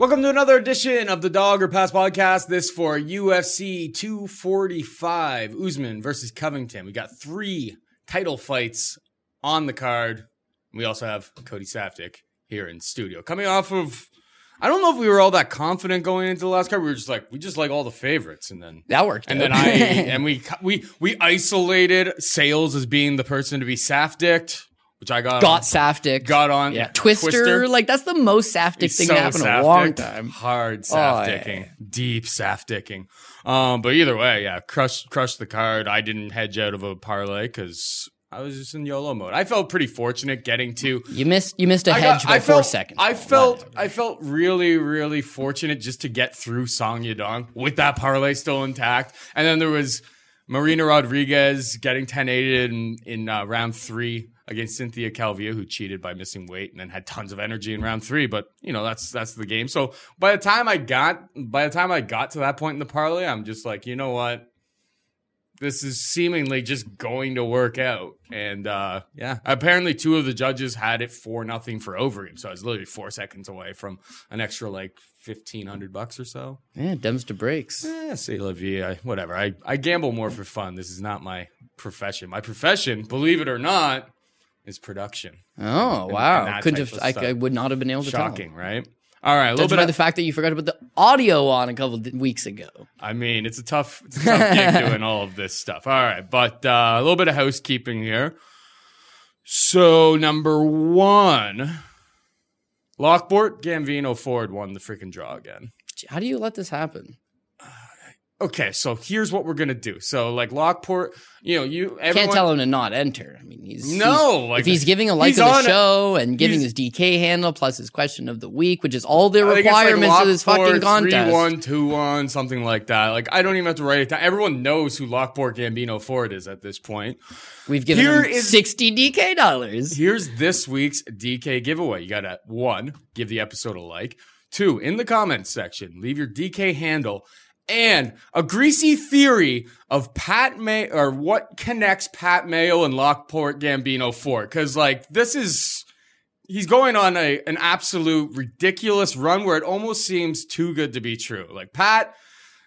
Welcome to another edition of the Dog or Pass podcast. This for UFC 245, Usman versus Covington. We got three title fights on the card. We also have Cody Saftik here in studio. Coming off of, I don't know if we were all that confident going into the last card. We were just like, we just like all the favorites, and then That worked. and out. then I and we we we isolated Sales as being the person to be Safdicked, which I got got Saftic. got on yeah. Twister, Like that's the most Saftic thing so to happen in a long time. Hard Oh, yeah. deep Safdicking. Um, but either way, yeah, crush crush the card. I didn't hedge out of a parlay because I was just in YOLO mode. I felt pretty fortunate getting to. You missed. You missed a hedge got- by I four felt, seconds. I felt Whatever. I felt really really fortunate just to get through Song Yadong with that parlay still intact, and then there was Marina Rodriguez getting 10-8 in in uh, round three against Cynthia Calvillo, who cheated by missing weight and then had tons of energy in round three. But you know that's that's the game. So by the time I got by the time I got to that point in the parlay, I'm just like, you know what. This is seemingly just going to work out, and uh, yeah. Apparently, two of the judges had it for nothing for Overeem, so I was literally four seconds away from an extra like fifteen hundred bucks or so. yeah, Dems to breaks. Yeah, vie, I, whatever. I, I gamble more for fun. This is not my profession. My profession, believe it or not, is production. Oh and wow! Couldn't have. I. I would not have been able to talk. Shocking, tell. right? All right, a little bit. by Of, the fact that you forgot to put the audio on a couple weeks ago. I mean, it's a tough, it's a tough gig doing all of this stuff. All right, but uh, a little bit of housekeeping here. So number one, Lockport Gambino Ford won the freaking draw again. How do you let this happen? Okay, so here's what we're gonna do. So like Lockport, you know, you everyone, Can't tell him to not enter. I mean, he's No, he's- like, if he's giving a like of the show and giving his DK handle plus his question of the week, which is all the it's like requirements of this fucking contest. 3-1, 2-1, something like that. Like I don't even have to write it down. Everyone knows who Lockport Gambino Ford is at this point. We've given Here him is- sixty DK dollars. Here's this week's DK giveaway. You gotta one, give the episode a like. Two, in the comments section, leave your DK handle and a greasy theory of Pat May or what connects Pat Mayo and Lockport Gambino Ford. Cause like this is he's going on a an absolute ridiculous run where it almost seems too good to be true. Like Pat,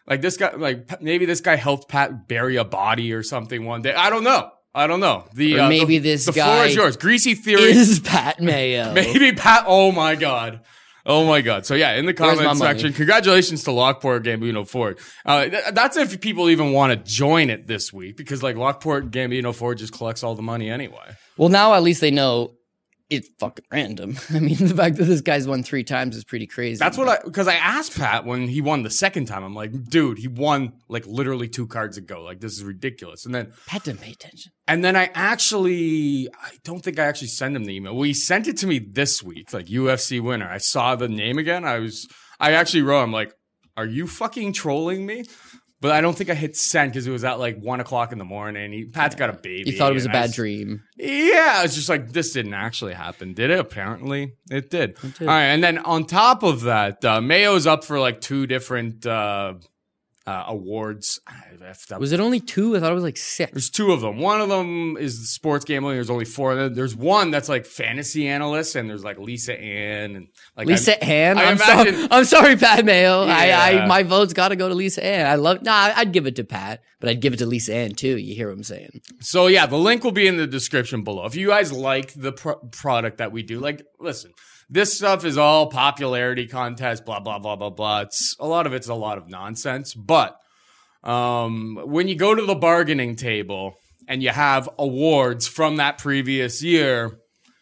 like this guy, like maybe this guy helped Pat bury a body or something one day. I don't know. I don't know. The uh, maybe the, this the floor is yours. Greasy theory. Is Pat Mayo? maybe Pat. Oh my god. Oh my god. So yeah, in the Where's my comment section, congratulations to Lockport Gambino Ford. Uh, th- that's if people even want to join it this week because like Lockport Gambino Ford just collects all the money anyway. Well, now at least they know it's fucking random. I mean, the fact that this guy's won three times is pretty crazy. That's what I because I asked Pat when he won the second time. I'm like, dude, he won like literally two cards ago. Like this is ridiculous. And then Pat didn't pay attention. and then I actually I don't think I actually sent him the email. Well, he sent it to me this week, like UFC winner. I saw the name again. I was I actually wrote, I'm like, are you fucking trolling me? But I don't think I hit send because it was at like one o'clock in the morning. He, Pat's got a baby. You thought it was a bad s- dream. Yeah, it's just like this didn't actually happen, did it? Apparently, it did. did. All right, and then on top of that, uh, Mayo's up for like two different uh, uh, awards. Was it only two? I thought it was like six. There's two of them. One of them is sports gambling. There's only four. There's one that's like fantasy analyst, and there's like Lisa Ann and like Lisa I'm- Ann. I I'm, imagine- sorry. I'm sorry, Pat Mayo. I, I my vote's got to go to Lisa Ann. I love. Nah, I'd give it to Pat, but I'd give it to Lisa Ann too. You hear what I'm saying? So yeah, the link will be in the description below. If you guys like the pro- product that we do, like, listen, this stuff is all popularity contest, blah blah blah blah blah. It's a lot of it's a lot of nonsense, but um, when you go to the bargaining table and you have awards from that previous year,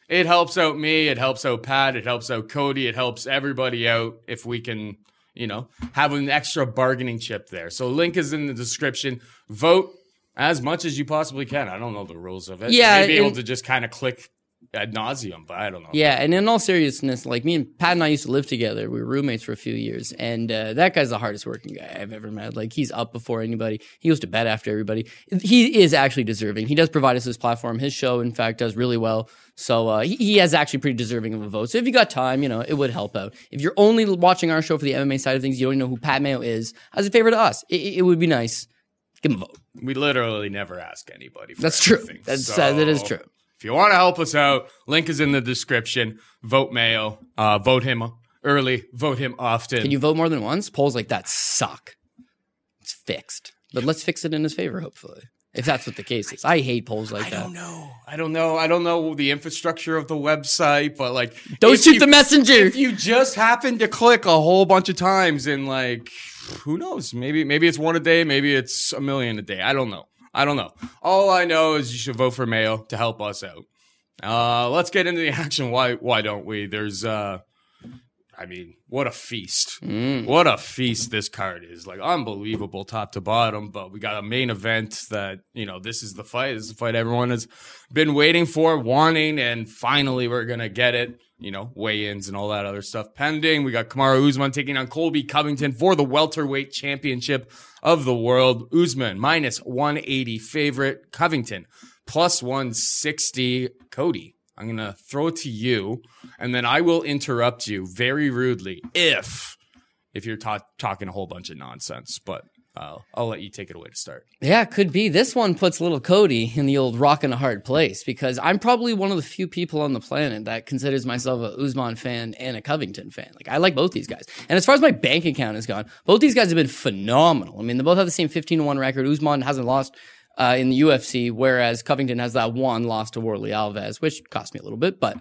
it helps out me, it helps out Pat, it helps out Cody, it helps everybody out if we can, you know, have an extra bargaining chip there. So link is in the description. Vote as much as you possibly can. I don't know the rules of it. Yeah, You may be able to just kind of click ad nauseum, but I don't know. Yeah, and in all seriousness, like me and Pat and I used to live together. We were roommates for a few years, and uh, that guy's the hardest working guy I've ever met. Like he's up before anybody. He goes to bed after everybody. He is actually deserving. He does provide us this platform. His show, in fact, does really well. So uh, he, he is actually pretty deserving of a vote. So if you got time, you know, it would help out. If you're only watching our show for the MMA side of things, you don't even know who Pat Mayo is. As a favor to us, it, it would be nice. Give him a vote. We literally never ask anybody. For That's true. anything. That's uh, that is true. If you want to help us out, link is in the description. Vote Mayo. Uh, vote him early. Vote him often. Can you vote more than once? Polls like that suck. It's fixed. But let's fix it in his favor, hopefully. If that's what the case is. I hate polls like I that. I don't know. I don't know. I don't know the infrastructure of the website, but like, Don't shoot you- the messenger. If you just happen to click a whole bunch of times and like, who knows? Maybe maybe it's one a day. Maybe it's a million a day. I don't know. I don't know. All I know is you should vote for Mayo to help us out. Uh, let's get into the action. Why why don't we? There's uh, I mean, what a feast! What a feast this card is! Like unbelievable, top to bottom. But we got a main event that you know this is the fight. This is the fight everyone has been waiting for, wanting, and finally we're gonna get it. You know, weigh-ins and all that other stuff pending. We got Kamaru Usman taking on Colby Covington for the welterweight championship of the world. Usman minus 180 favorite, Covington plus 160. Cody, I'm going to throw it to you and then I will interrupt you very rudely if if you're ta- talking a whole bunch of nonsense, but uh, I'll let you take it away to start. Yeah, could be. This one puts little Cody in the old rock and a hard place because I'm probably one of the few people on the planet that considers myself a Usman fan and a Covington fan. Like I like both these guys. And as far as my bank account is gone, both these guys have been phenomenal. I mean, they both have the same 15 1 record. Usman hasn't lost uh, in the UFC, whereas Covington has that one loss to Warley Alves, which cost me a little bit, but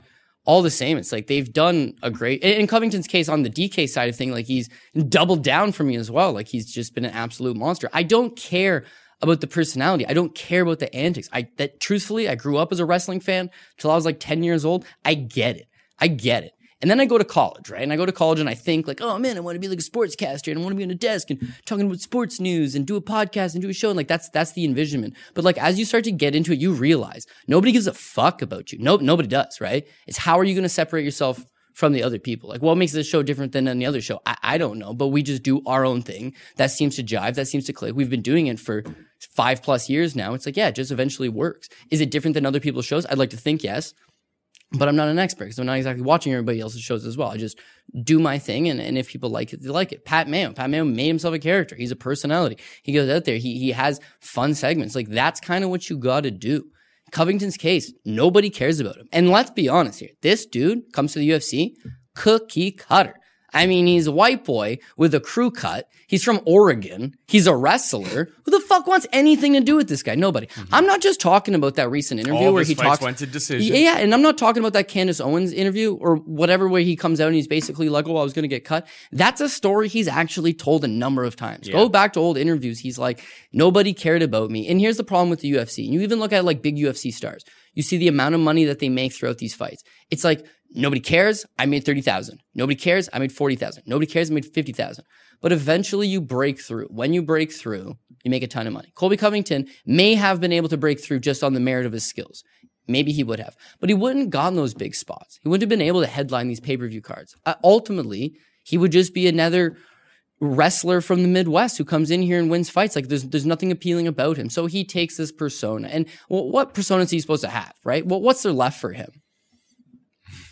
all the same, it's like they've done a great. In Covington's case, on the DK side of thing, like he's doubled down for me as well. Like he's just been an absolute monster. I don't care about the personality. I don't care about the antics. I that truthfully, I grew up as a wrestling fan till I was like ten years old. I get it. I get it. And then I go to college, right? And I go to college and I think like, oh man, I want to be like a sportscaster and I want to be on a desk and talking about sports news and do a podcast and do a show. And like that's that's the envisionment. But like as you start to get into it, you realize nobody gives a fuck about you. No, nobody does, right? It's how are you going to separate yourself from the other people? Like what makes this show different than any other show? I, I don't know, but we just do our own thing. That seems to jive. That seems to click. We've been doing it for five plus years now. It's like, yeah, it just eventually works. Is it different than other people's shows? I'd like to think yes but I'm not an expert because I'm not exactly watching everybody else's shows as well. I just do my thing, and, and if people like it, they like it. Pat Mayo, Pat Mayo made himself a character. He's a personality. He goes out there. He he has fun segments. Like that's kind of what you got to do. Covington's case, nobody cares about him. And let's be honest here. This dude comes to the UFC, cookie cutter. I mean, he's a white boy with a crew cut. He's from Oregon. He's a wrestler. Who the fuck wants anything to do with this guy? Nobody. I'm not just talking about that recent interview Mm-hmm. All where his he talks. went to decision. Yeah, and I'm not talking about that Candace Owens interview or whatever where he comes out and he's basically like, "Oh, I was going to get cut." That's a story he's actually told a number of times. Yeah. Go back to old interviews. He's like, "Nobody cared about me." And here's the problem with the UFC. And you even look at like big UFC stars. You see the amount of money that they make throughout these fights. It's like nobody cares. I made 30,000. Nobody cares. I made 40,000. Nobody cares. I made 50,000. But eventually you break through. When you break through, you make a ton of money. Colby Covington may have been able to break through just on the merit of his skills. Maybe he would have, but he wouldn't have gotten those big spots. He wouldn't have been able to headline these pay per view cards. Uh, ultimately, he would just be another wrestler from the Midwest who comes in here and wins fights. Like there's there's nothing appealing about him. So he takes this persona. And well, what persona is he supposed to have, right? Well, what's there left for him?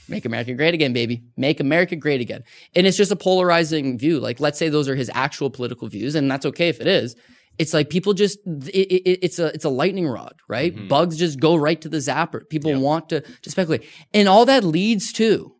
Make America great again, baby. Make America great again. And it's just a polarizing view. Like, let's say those are his actual political views, and that's okay if it is. It's like people just it, it, it's a it's a lightning rod, right? Mm-hmm. Bugs just go right to the zapper. People want to to speculate, and all that leads to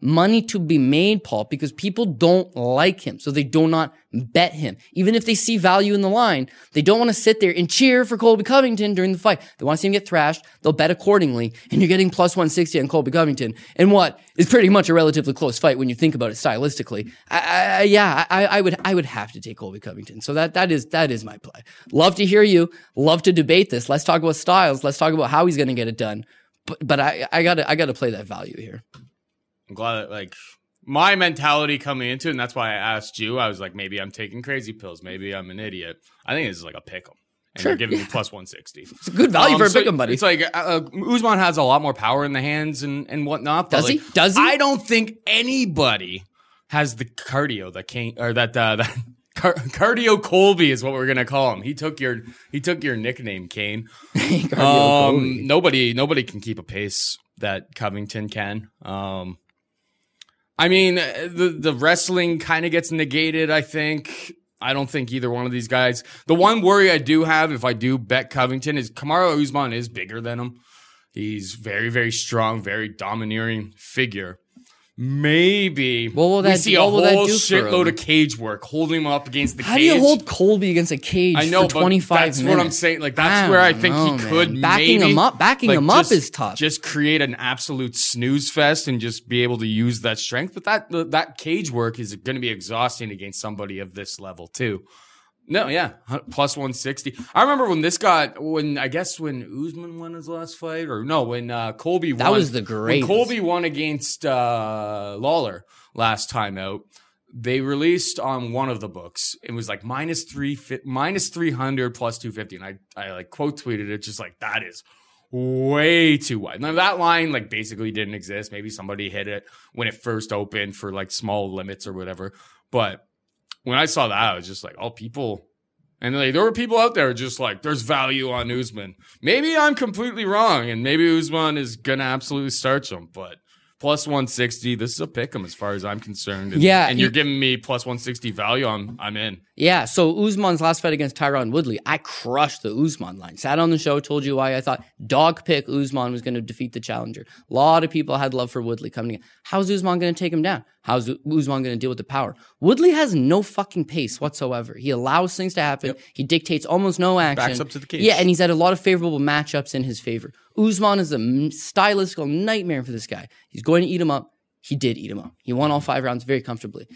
money to be made, Paul, because people don't like him. So they do not bet him. Even if they see value in the line, they don't want to sit there and cheer for Colby Covington during the fight. They want to see him get thrashed. They'll bet accordingly. And you're getting plus 160 on Colby Covington. And what is pretty much a relatively close fight when you think about it stylistically. I, I, yeah, I, I would, I would have to take Colby Covington. So that, that is, that is my play. Love to hear you. Love to debate this. Let's talk about styles. Let's talk about how he's going to get it done. But, but I, I gotta, I gotta play that value here. I'm glad that, like my mentality coming into it, and that's why I asked you. I was like, maybe I'm taking crazy pills. Maybe I'm an idiot. I think it's like a pick 'em. And Sure, you're giving yeah. me plus 160. It's a good value for a Um, so pick 'em, buddy. It's like uh, uh, Usman has a lot more power in the hands and, and whatnot. Does he? Does he? I don't think anybody has the cardio that came or that uh, that car- cardio Colby is what we're gonna call him. He took your he took your nickname, Kane. Um, nobody nobody can keep a pace that Covington can. Um, I mean, the the wrestling kind of gets negated. I think. I don't think either one of these guys. The one worry I do have if I do bet Covington is Kamaru Usman is bigger than him. He's very very strong, very domineering figure. Maybe What will we that- see a whole shitload of cage work, holding him up against the cage. How do you hold Colby against a cage I know, for but 25 that's minutes? what I'm saying. Like that's I where I think know, he man. could Backing maybe, him up- backing like, him up just- is tough. Just create an absolute snooze fest and just be able to use that strength. But that that cage work is going to be exhausting against somebody of this level too. No, yeah, plus 160. I remember when this got when I guess when Usman won his last fight, or no, when uh, Colby That was the when greatest. Colby won against uh, Lawler last time out. They released on one of the books. It was like minus three, fi- minus three hundred plus two fifty, and I I like quote tweeted it just like that is way too wide. Now that line like basically didn't exist. Maybe somebody hit it when it first opened for like small limits or whatever. But when I saw that, I was just like, oh, people. And like, there were people out there just like, there's value on Usman. Maybe I'm completely wrong, and maybe Usman is gonna absolutely starch him, but plus 160, this is a pick 'em as far as I'm concerned. And, Yeah, and you're you- giving me plus 160 value. I'm I'm in. Yeah, so Usman's last fight against Tyron Woodley, I crushed the Usman line. Sat on the show, told you why I thought dog pick Usman was going to defeat the challenger. A lot of people had love for Woodley coming in. How's Usman going to take him down? How's Usman going to deal with the power? Woodley has no fucking pace whatsoever. He allows things to happen. He dictates almost no action. Backs up to the cage. Yeah, and he's had a lot of favorable matchups in his favor. Usman is a stylistical nightmare for this guy. He's going to eat him up. He did eat him up. He won all five rounds very comfortably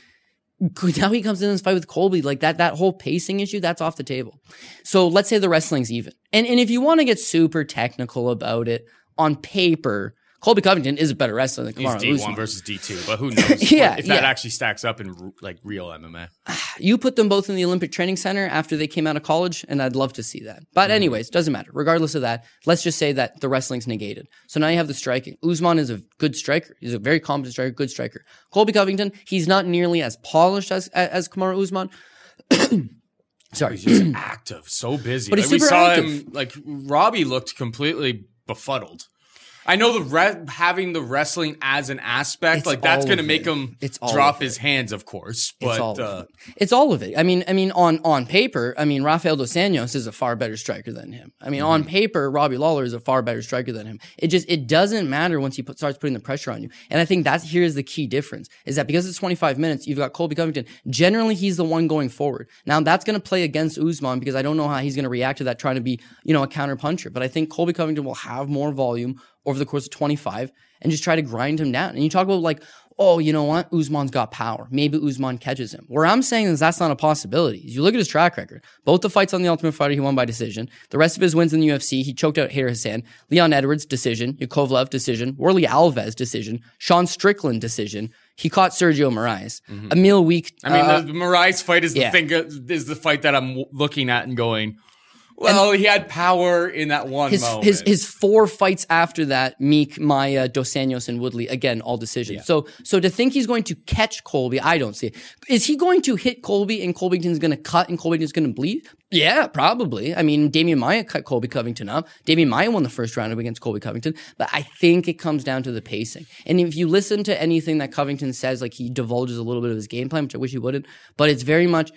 now he comes in this fight with Colby, like that that whole pacing issue, that's off the table. So let's say the wrestling's even. And and if you want to get super technical about it, on paper, Colby Covington is a better wrestler than He's Kamaru D1 Usman. versus D2, but who knows Yeah, if that yeah. actually stacks up in like real MMA. You put them both in the Olympic Training Center after they came out of college, and I'd love to see that. But Mm-hmm. anyways, doesn't matter. Regardless of that, let's just say that the wrestling's negated. So now you have the striking. Usman is a good striker. He's a very competent striker, good striker. Colby Covington, he's not nearly as polished as as Kamaru Usman. Sorry, He's just active, so busy. But like he's we saw active. him like Robbie looked completely befuddled. I know the re- having the wrestling as an aspect, It's like that's going to make him It's drop his hands, of course. But it's all uh, of it. It's all of it. I mean, I mean, on on paper, I mean, Rafael dos Anjos is a far better striker than him. I mean, Mm-hmm. on paper, Robbie Lawler is a far better striker than him. It just it doesn't matter once he put, starts putting the pressure on you. And I think that's here's the key difference is that because it's 25 minutes, you've got Colby Covington. Generally, he's the one going forward. Now that's going to play against Usman because I don't know how he's going to react to that, trying to be you know a counter puncher. But I think Colby Covington will have more volume over the course of 25 and just try to grind him down. And you talk about like oh, you know what? Usman's got power. Maybe Usman catches him. Where I'm saying is that's not a possibility. You look at his track record. Both the fights on the Ultimate Fighter, he won by decision. The rest of his wins in the UFC, he choked out Hayder Hassan, Leon Edwards, decision, Yakovlev, decision, Warley Alves decision, Sean Strickland, decision. He caught Sergio Moraes. Emil Meek. I mean, uh, the Moraes fight is the yeah. thing is the fight that I'm looking at and going. Well, he had power in that one his moment. his his four fights after that, Meek, Maia, Dos Anjos, and Woodley, again, all decisions. So so to think he's going to catch Colby, I don't see it. Is he going to hit Colby and Colby's going to cut and Colby's going to bleed? Yeah, probably. I mean, Damian Maia cut Colby Covington up. Damian Maia won the first round against Colby Covington, but I think it comes down to the pacing. And if you listen to anything that Covington says, like he divulges a little bit of his game plan, which I wish he wouldn't, but it's very much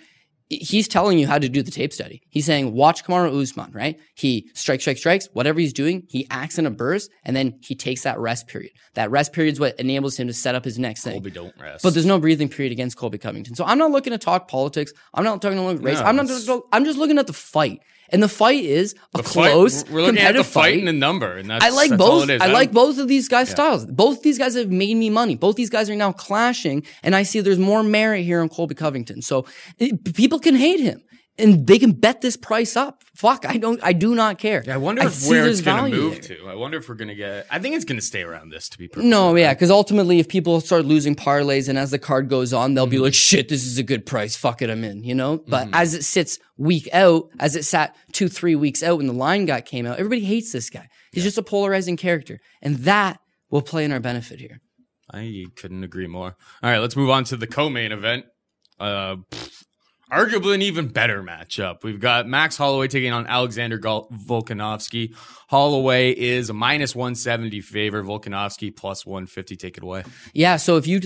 he's telling you how to do the tape study. He's saying, watch Kamaru Usman, right? He strikes, strikes, strikes, whatever he's doing, he acts in a burst, and then he takes that rest period. That rest period is what enables him to set up his next thing. Colby don't rest. But there's no breathing period against Colby Covington. So I'm not looking to talk politics. I'm not talking to look race. No, I'm not. I'm just looking at the fight. And the fight is a The fight- close, we're looking at the competitive fight fight. and the number, and that's I like both. it is. I don't- like both of these guys' styles. Both these guys have made me money. Both these guys are now clashing, and I see there's more merit here in Colby Covington. So it, people can hate him, and they can bet this price up. Fuck, I don't. I do not care. Yeah, I wonder if where it's going to move there. to. I wonder if we're going to get. I think it's going to stay around this. To be perfectly No, yeah, because ultimately, if people start losing parlays and as the card goes on, they'll be Mm-hmm. like, shit, this is a good price. Fuck it, I'm in, you know? But as it sits week out, as it sat two, three weeks out when the line guy came out, everybody hates this guy. He's just a polarizing character. And that will play in our benefit here. I couldn't agree more. All right, let's move on to the co-main event. Uh, pff, arguably an even better matchup. We've got Max Holloway taking on Alexander Gol- Volkanovski. Holloway is a minus 170 favor. Volkanovski plus 150. Take it away. Yeah, so if you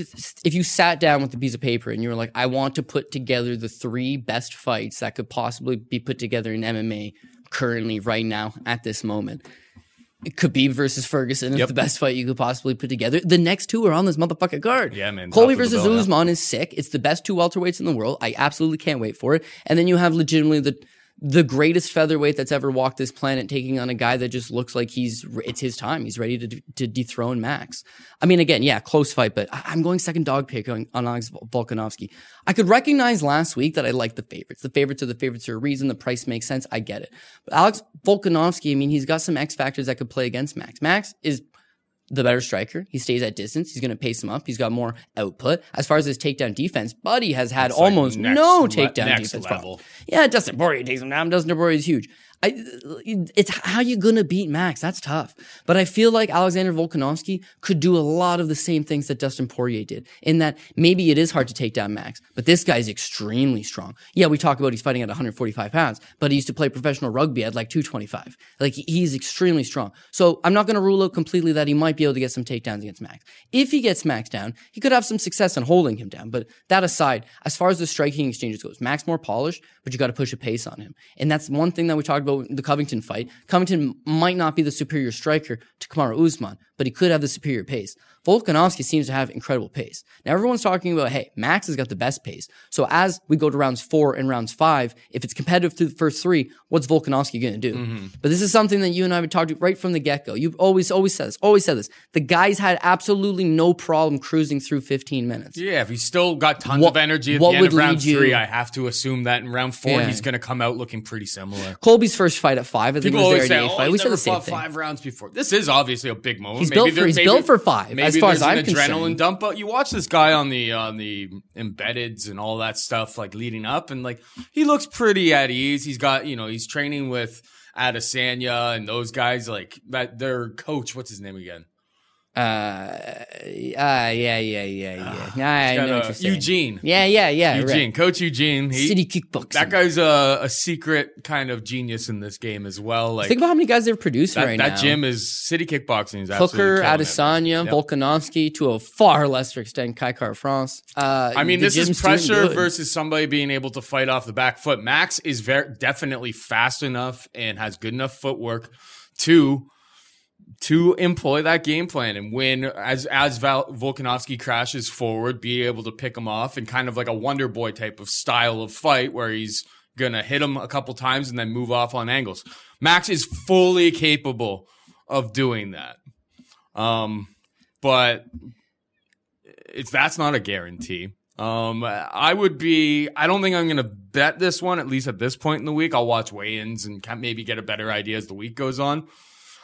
if you sat down with a piece of paper and you were like, I want to put together the three best fights that could possibly be put together in MMA currently, right now, at this moment. Khabib versus Ferguson is Yep. the best fight you could possibly put together. The next two are on this motherfucking card. Yeah, man, Colby top of the versus. Usman is sick. It's the best two welterweights in the world. I absolutely can't wait for it. And then you have legitimately the the greatest featherweight that's ever walked this planet taking on a guy that just looks like he's it's his time. He's ready to to dethrone Max. I mean, again, yeah, close fight, but I- I'm going second dog pick on, on Alex Volkanovski. I could recognize last week that I like the favorites. The favorites are the favorites for a reason. The price makes sense. I get it. But Alex Volkanovski, I mean, he's got some X factors that could play against Max. Max is the better striker. He stays at distance. He's going to pace him up. He's got more output. As far as his takedown defense, Buddy has had like almost next no le- takedown next defense. level. problem. Yeah, Dustin Poirier takes him down. Dustin Poirier is huge. I, it's how you gonna beat Max. That's tough. But I feel like Alexander Volkanovski could do a lot of the same things that Dustin Poirier did. In that maybe it is hard to take down Max, but this guy's extremely strong. Yeah, we talk about he's fighting at 145 pounds, but he used to play professional rugby at like 225. Like he's extremely strong. So I'm not gonna rule out completely that he might be able to get some takedowns against Max. If he gets Max down, he could have some success in holding him down. But that aside, as far as the striking exchanges goes, Max more polished, but you got to push a pace on him. And that's one thing that we talked in the Covington fight. Covington might not be the superior striker to Kamaru Usman, but he could have the superior pace. Volkanovski seems to have incredible pace. Now everyone's talking about, hey, Max has got the best pace. So as we go to rounds four and rounds five, if it's competitive through the first three, what's Volkanovski going to do? Mm-hmm. But this is something that you and I have talked to right from the get go. You've always, always said this, always said this. The guy's had absolutely no problem cruising through 15 minutes. Yeah, if he's still got tons What- of energy at the end of round lead you- three, I have to assume that in round four Yeah. he's going to come out looking pretty similar. Colby's first fight at five, I think People was always their say, "Oh, fight. he's We said the same fought thing. five rounds before." This is obviously a big moment. He's Maybe built for- he's maybe- built for five, Maybe as far as I'm an concerned. adrenaline dump. But you watch this guy on the on the embeddeds and all that stuff, like leading up, and like he looks pretty at ease. He's got you know he's training with Adesanya and those guys, like that. Their coach, what's his name again? Uh, uh, yeah, yeah, yeah, yeah. I Got, know what uh, you're saying. Eugene. Yeah, yeah, yeah. Eugene, right. Coach Eugene. He, City kickboxing. That guy's a, a secret kind of genius in this game as well. Like Think about how many guys they're producing that, right that now. That gym is City Kickboxing is Hooker. Adesanya, Yep. Volkanovski, to a far lesser extent, Kai Kara-France. Uh, I mean, this is pressure versus somebody being able to fight off the back foot. Max is very definitely fast enough and has good enough footwork to to employ that game plan and win as as Val, Volkanovski crashes forward, be able to pick him off and kind of like a Wonder Boy type of style of fight where he's gonna hit him a couple times and then move off on angles. Max is fully capable of doing that. Um, but it's that's not a guarantee. Um, I would be. I don't think I'm going to bet this one. At least at this point in the week, I'll watch weigh-ins and maybe get a better idea as the week goes on.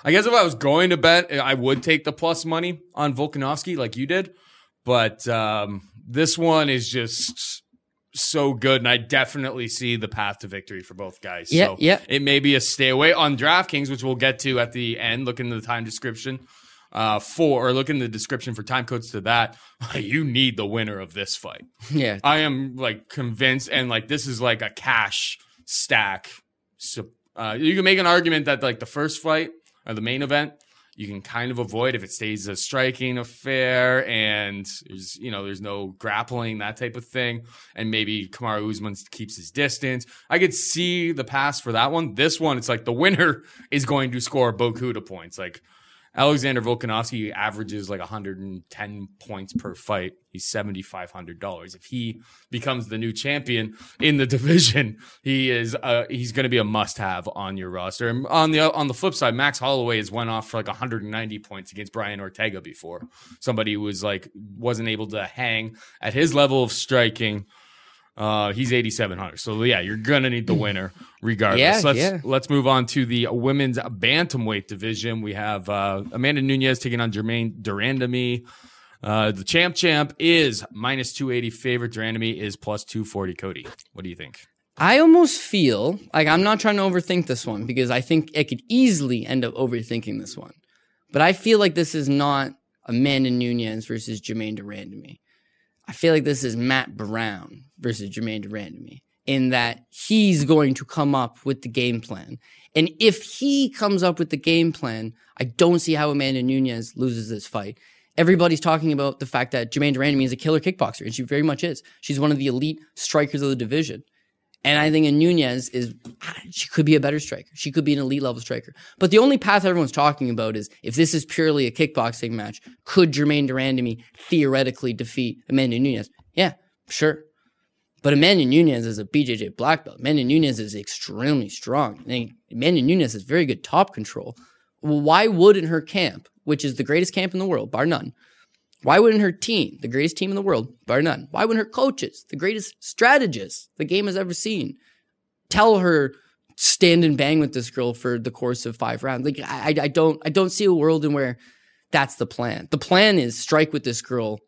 I guess if I was going to bet, I would take the plus money on Volkanovski like you did. But um, this one is just so good, and I definitely see the path to victory for both guys. Yeah, so yeah. It may be a stay away on DraftKings, which we'll get to at the end. Look into the time description uh, for, or look in the description for time codes to that. You need the winner of this fight. Yeah. I am like convinced, and like this is like a cash stack. So uh, you can make an argument that like the first fight or the main event, you can kind of avoid if it stays a striking affair and there's you know there's no grappling that type of thing, and maybe Kamaru Usman keeps his distance. I could see the pass for that one. This one, it's like the winner is going to score Bokuda points. Like Alexander Volkanovski averages like 110 points per fight. He's $7,500. If he becomes the new champion in the division, he is uh, he's going to be a must-have on your roster. And on the on the flip side, Max Holloway has went off for like 190 points against Brian Ortega before. Somebody who was like wasn't able to hang at his level of striking. Uh, he's 8,700. So yeah, you're gonna need the winner regardless. Yeah, let's yeah. let's move on to the women's bantamweight division. We have uh, Amanda Nunes taking on Germaine de Randamie. Uh, the champ champ is minus 280 favorite. De Randamie is plus 240. Cody, what do you think? I almost feel like I'm not trying to overthink this one because I think I could easily end up overthinking this one. But I feel like this is not Amanda Nunes versus Germaine de Randamie. I feel like this is Matt Brown versus Germaine de Randamie in that he's going to come up with the game plan. And if he comes up with the game plan, I don't see how Amanda Nunes loses this fight. Everybody's talking about the fact that Germaine de Randamie is a killer kickboxer, and she very much is. She's one of the elite strikers of the division. And I think a Nunes is, she could be a better striker. She could be an elite level striker. But the only path everyone's talking about is if this is purely a kickboxing match, could Germaine de Randamie theoretically defeat Amanda Nunes? Yeah, sure. But Amanda Nunes is a BJJ black belt. Amanda Nunes is extremely strong. And Amanda Nunes has very good top control. Why wouldn't her camp, which is the greatest camp in the world, bar none, why wouldn't her team, the greatest team in the world, bar none, why wouldn't her coaches, the greatest strategists the game has ever seen, tell her stand and bang with this girl for the course of five rounds? Like I, I don't, I don't see a world in where that's the plan. The plan is strike with this girl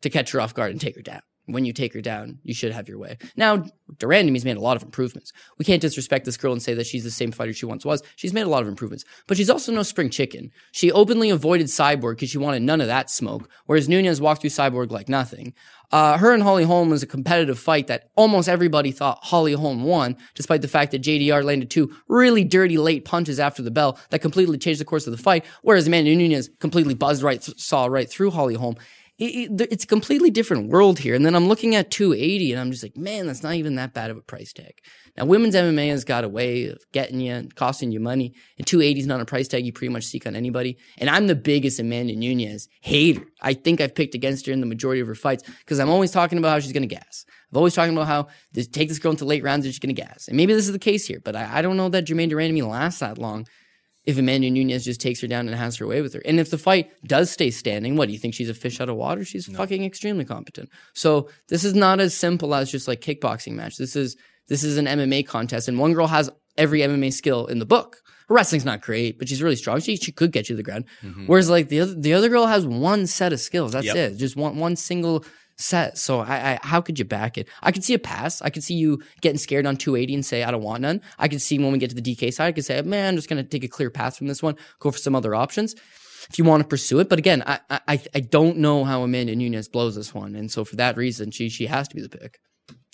to catch her off guard and take her down. When you take her down, you should have your way. Now, de Randamie's made a lot of improvements. We can't disrespect this girl and say that she's the same fighter she once was. She's made a lot of improvements, but she's also no spring chicken. She openly avoided Cyborg because she wanted none of that smoke, whereas Nunes walked through Cyborg like nothing. Uh, her and Holly Holm was a competitive fight that almost everybody thought Holly Holm won, despite the fact that JDR landed two really dirty late punches after the bell that completely changed the course of the fight, whereas Amanda Nunes completely buzzed right, saw right through Holly Holm it, it, it's a completely different world here. And then I'm looking at 280 and I'm just like, man, that's not even that bad of a price tag. Now, women's MMA has got a way of getting you and costing you money. And 280 is not a price tag you pretty much seek on anybody. And I'm the biggest Amanda Nunes hater. I think I've picked against her in the majority of her fights because I'm always talking about how she's going to gas. I've always talking about how this, take this girl into late rounds and she's going to gas. And maybe this is the case here, but I, I don't know that Germaine Duran de Randamie lasts that long if Amanda Nunes just takes her down and has her way with her. And if the fight does stay standing, what do you think? She's a fish out of water? She's no. fucking extremely competent. So this is not as simple as just like kickboxing match. This is this is an MMA contest, and one girl has every MMA skill in the book. Her wrestling's not great, but she's really strong. She she could get you to the ground. Mm-hmm. Whereas like the other the other girl has one set of skills. That's yep. it. Just one one single set. So I, I, how could you back it? I could see a pass. I could see you getting scared on 280 and say, I don't want none. I could see when we get to the DK side, I could say, man, I'm just going to take a clear path from this one, go for some other options if you want to pursue it. But again, I, I, I don't know how Amanda Nunes blows this one. And so for that reason, she, she has to be the pick.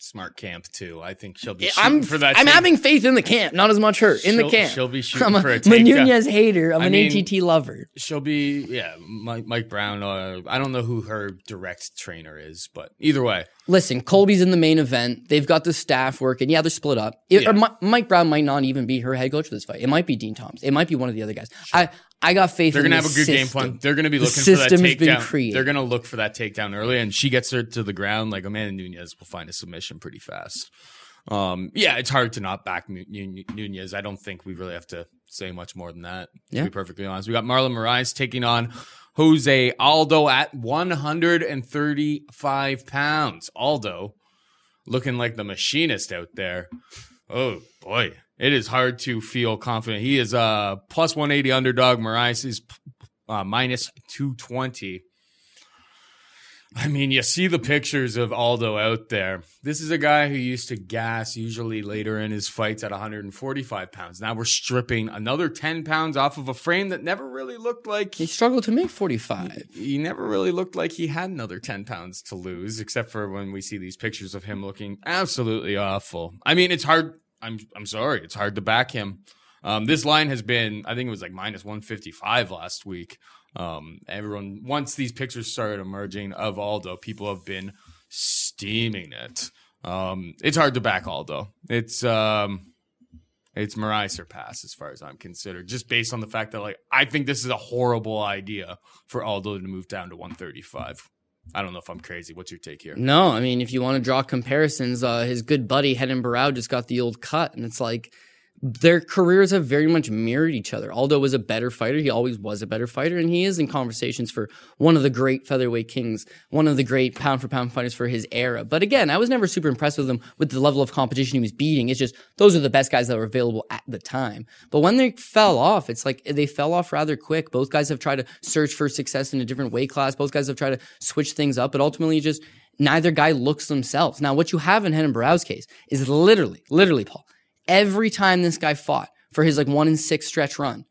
Smart camp too. I think she'll be. I'm for that. I'm having faith in the camp, not as much her in the camp. She'll be shooting I'm a, for a takedown. Nunes hater. I'm I an mean, ATT lover. She'll be yeah. Mike, Mike Brown. Uh, I don't know who her direct trainer is, but either way, Listen, Colby's in the main event. They've got the staff working. Yeah, they're split up. It, Yeah. or Mi- Mike Brown might not even be her head coach for this fight. It might be Din Thomas. It might be one of the other guys. I I got faith. they're gonna have a good game plan. They're gonna be looking for that system has been takedown. They're gonna look for that takedown early, and she gets her to the ground. Like Amanda Nunes will find a submission pretty fast. Um, yeah, it's hard to not back Nu- Nu- Nunes. I don't think we really have to say much more than that. To Yeah. be perfectly honest, we got Marlon Moraes taking on Jose Aldo at 135 pounds. Aldo looking like the machinist out there. Oh boy, it is hard to feel confident. He is uh plus 180 underdog. Moraes is uh, minus 220. I mean, you see the pictures of Aldo out there. This is a guy who used to gas usually later in his fights at 145 pounds. Now we're stripping another 10 pounds off of a frame that never really looked like He struggled to make 45. he never really looked like he had another 10 pounds to lose, except for when we see these pictures of him looking absolutely awful. I mean, it's hard. I'm, I'm sorry. It's hard to back him. Um, this line has been, I think it was like minus 155 last week. Um, everyone, once these pictures started emerging of Aldo, people have been steaming it. Um, it's hard to back Aldo. It's, um, it's Mariah surpass as far as I'm considered, just based on the fact that like I think this is a horrible idea for Aldo to move down to 135. I don't know if I'm crazy. What's your take here? No, I mean, if you want to draw comparisons, uh, his good buddy Renan Barao just got the old cut, and it's like their careers have very much mirrored each other. Aldo was a better fighter. He always was a better fighter, and he is in conversations for one of the great featherweight kings, one of the great pound for pound fighters for his era. But again, I was never super impressed with him with the level of competition he was beating. It's just those are the best guys that were available at the time. But when they fell off, it's like they fell off rather quick. Both guys have tried to search for success in a different weight class. Both guys have tried to switch things up, but ultimately just neither guy looks themselves. Now, what you have in Renan Barao's case is literally, literally, Paul, every time this guy fought for his like one in six stretch run,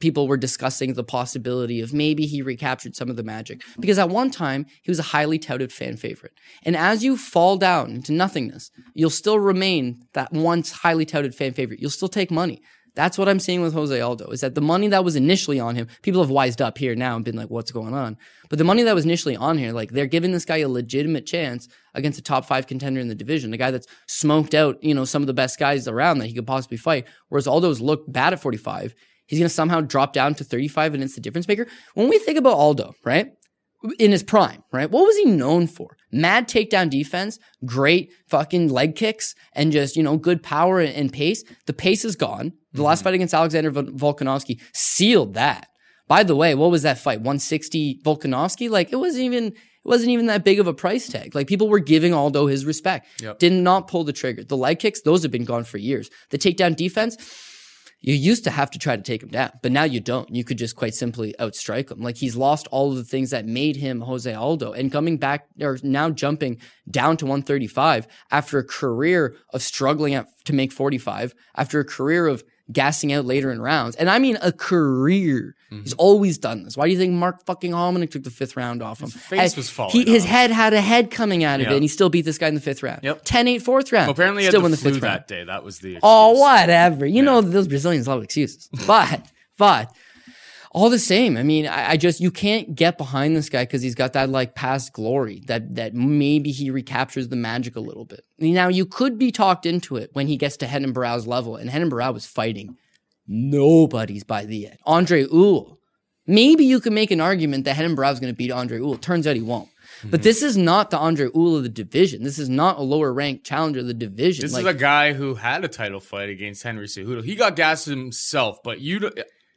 people were discussing the possibility of maybe he recaptured some of the magic. Because at one time, he was a highly touted fan favorite. And as you fall down into nothingness, you'll still remain that once highly touted fan favorite. You'll still take money. That's what I'm seeing with Jose Aldo is that the money that was initially on him, people have wised up here now and been like, what's going on? But the money that was initially on here, like they're giving this guy a legitimate chance against a top five contender in the division, a guy that's smoked out, you know, some of the best guys around that he could possibly fight. Whereas Aldo's looked bad at 45. He's going to somehow drop down to 35 and it's the difference maker. When we think about Aldo, right? In his prime, right? What was he known for? Mad takedown defense, great fucking leg kicks, and just, you know, good power and, and pace. The pace is gone. The last mm-hmm. fight against Alexander Vol- Volkanovski sealed that. By the way, what was that fight? 160 Volkanovski? Like, it wasn't even, it wasn't even that big of a price tag. Like, people were giving Aldo his respect. Yep. Did not pull the trigger. The leg kicks, those have been gone for years. The takedown defense, you used to have to try to take him down, but now you don't. You could just quite simply outstrike him. Like he's lost all of the things that made him Jose Aldo and coming back or now jumping down to 135 after a career of struggling at, to make 45, after a career of gassing out later in rounds. And I mean a career. He's mm-hmm. always done this. Why do you think Mark fucking Hominick took the fifth round off him? His face was falling he- His head had a head coming out of Yeah. it and he still beat this guy in the fifth round. Yep. 10-8 fourth round. Well, apparently, he still had win the fifth round. that day. That was the Oh, whatever. You know, those Brazilians love excuses. But, but, all the same, I mean, I, I just, you can't get behind this guy because he's got that like past glory that, that maybe he recaptures the magic a little bit. Now, you could be talked into it when he gets to Renan Barao's level, and Renan Barao was fighting nobody's by the end. Andre Ewell. Maybe you can make an argument that Renan Barao's going to beat Andre Ewell. Turns out he won't. Mm-hmm. But this is not the Andre Ewell of the division. This is not a lower ranked challenger of the division. This Like, is a guy who had a title fight against Henry Cejudo. He got gassed himself, but you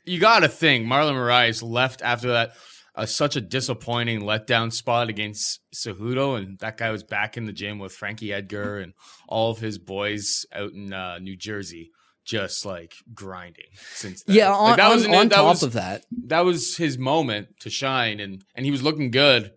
you got to think Marlon Moraes left after that uh, such a disappointing letdown spot against Cejudo, and that guy was back in the gym with Frankie Edgar and all of his boys out in uh, New Jersey, just like grinding since then. yeah, Like, on, that was on, an- on that top was- of that, that was his moment to shine, and and he was looking good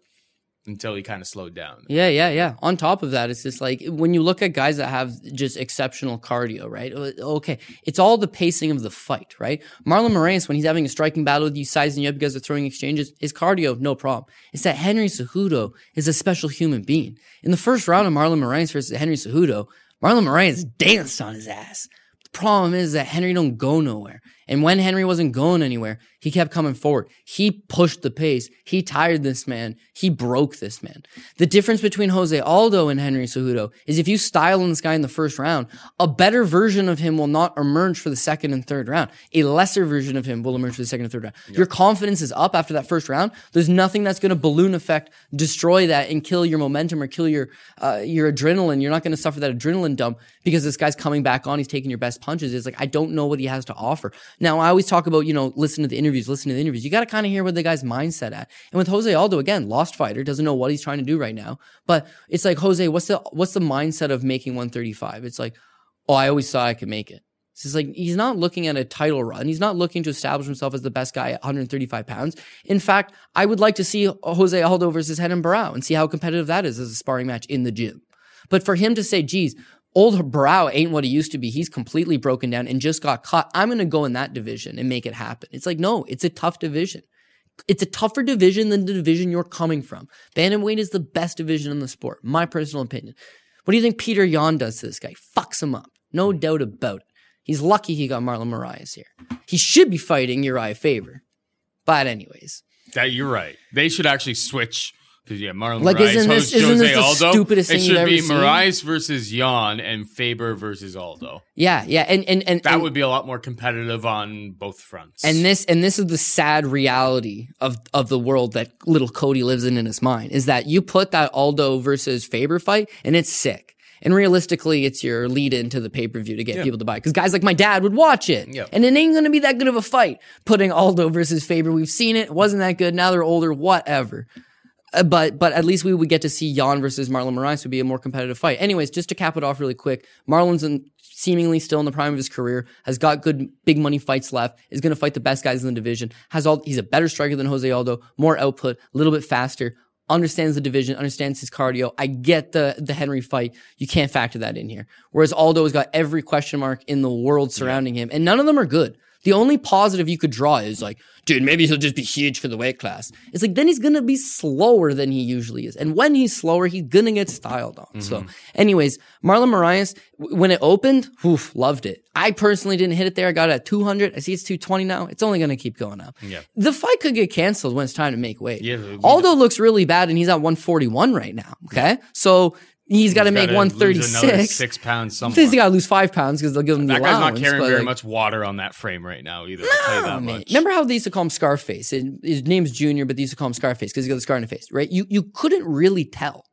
until he kind of slowed down. Yeah, yeah, yeah. On top of that, it's just like when you look at guys that have just exceptional cardio, right? Okay, it's all the pacing of the fight, right? Marlon Moraes, when he's having a striking battle with you, sizing you up because they're throwing exchanges, his cardio, no problem. It's that Henry Cejudo is a special human being. In the first round of Marlon Moraes versus Henry Cejudo, Marlon Moraes danced on his ass. The problem is that Henry don't go nowhere. And when Henry wasn't going anywhere, he kept coming forward. He pushed the pace. He tired this man. He broke this man. The difference between Jose Aldo and Henry Cejudo is if you style on this guy in the first round, a better version of him will not emerge for the second and third round. A lesser version of him will emerge for the second and third round. Your confidence is up after that first round. There's nothing that's going to balloon effect, destroy that, and kill your momentum or kill your uh, your adrenaline. You're not going to suffer that adrenaline dump because this guy's coming back on. He's taking your best punches. It's like I don't know what he has to offer. Now, I always talk about, you know, listen to the interviews, listen to the interviews. You got to kind of hear where the guy's mindset at. And with Jose Aldo, again, lost fighter, doesn't know what he's trying to do right now. But it's like, Jose, what's the, what's the mindset of making 135? It's like, oh, I always thought I could make it. It's like he's not looking at a title run. He's not looking to establish himself as the best guy at 135 pounds. In fact, I would like to see Jose Aldo versus Renan Barao and see how competitive that is as a sparring match in the gym. But for him to say, geez, old Brow ain't what he used to be. He's completely broken down and just got caught. I'm going to go in that division and make it happen. It's like, no, it's a tough division. It's a tougher division than the division you're coming from. Bantamweight is the best division in the sport, my personal opinion. What do you think Petr Yan does to this guy? Fucks him up. No doubt about it. He's lucky he got Marlon Moraes here. He should be fighting Uriah Faber. But anyways. That you're right. They should actually switch yeah, Marlon Like, Moraes isn't this- isn't Jose this the Aldo. stupidest thing it should be seen? Versus Yan and Faber versus Aldo. Yeah, yeah. And and and, That and, would be a lot more competitive on both fronts. and this and this is the sad reality of of the world that little Cody lives in in his mind is that you put that Aldo versus Faber fight and it's sick. And realistically, it's your lead into the pay per view to get people to buy. Because guys like my dad would watch it. Yeah. And it ain't going to be that good of a fight. Putting Aldo versus Faber, we've seen it. It wasn't that good. Now they're older, whatever. Uh, but but at least we would get to see Yan versus Marlon Moraes would be a more competitive fight. Anyways, just to cap it off really quick, Marlon's in, seemingly still in the prime of his career, has got good big money fights left, is going to fight the best guys in the division, has all he's a better striker than Jose Aldo, more output, a little bit faster, understands the division, understands his cardio. I get the the Henry fight. You can't factor that in here. Whereas Aldo has got every question mark in the world surrounding him, and none of them are good. The only positive you could draw is like, dude, maybe he'll just be huge for the weight class. It's like then he's gonna be slower than he usually is, and when he's slower, he's gonna get styled on. So, mm-hmm. anyways, Marlon w- when it opened, oof, loved it. I personally didn't hit it there. I got it at 200. I see it's 220 now. It's only gonna keep going up. Yeah. The fight could get canceled when it's time to make weight. Yeah, Aldo looks really bad, and he's at 141 right now. Okay, so he's got to make Gotta 136. six pounds. Somewhere. He's got to lose five pounds because they'll give him the that guy's not carrying very like, much water on that frame right now either. I'll tell you that man. much. Remember how they used to call him Scarface? His name's Junior, but they used to call him Scarface because he got the scar on the face, right? You you couldn't really tell.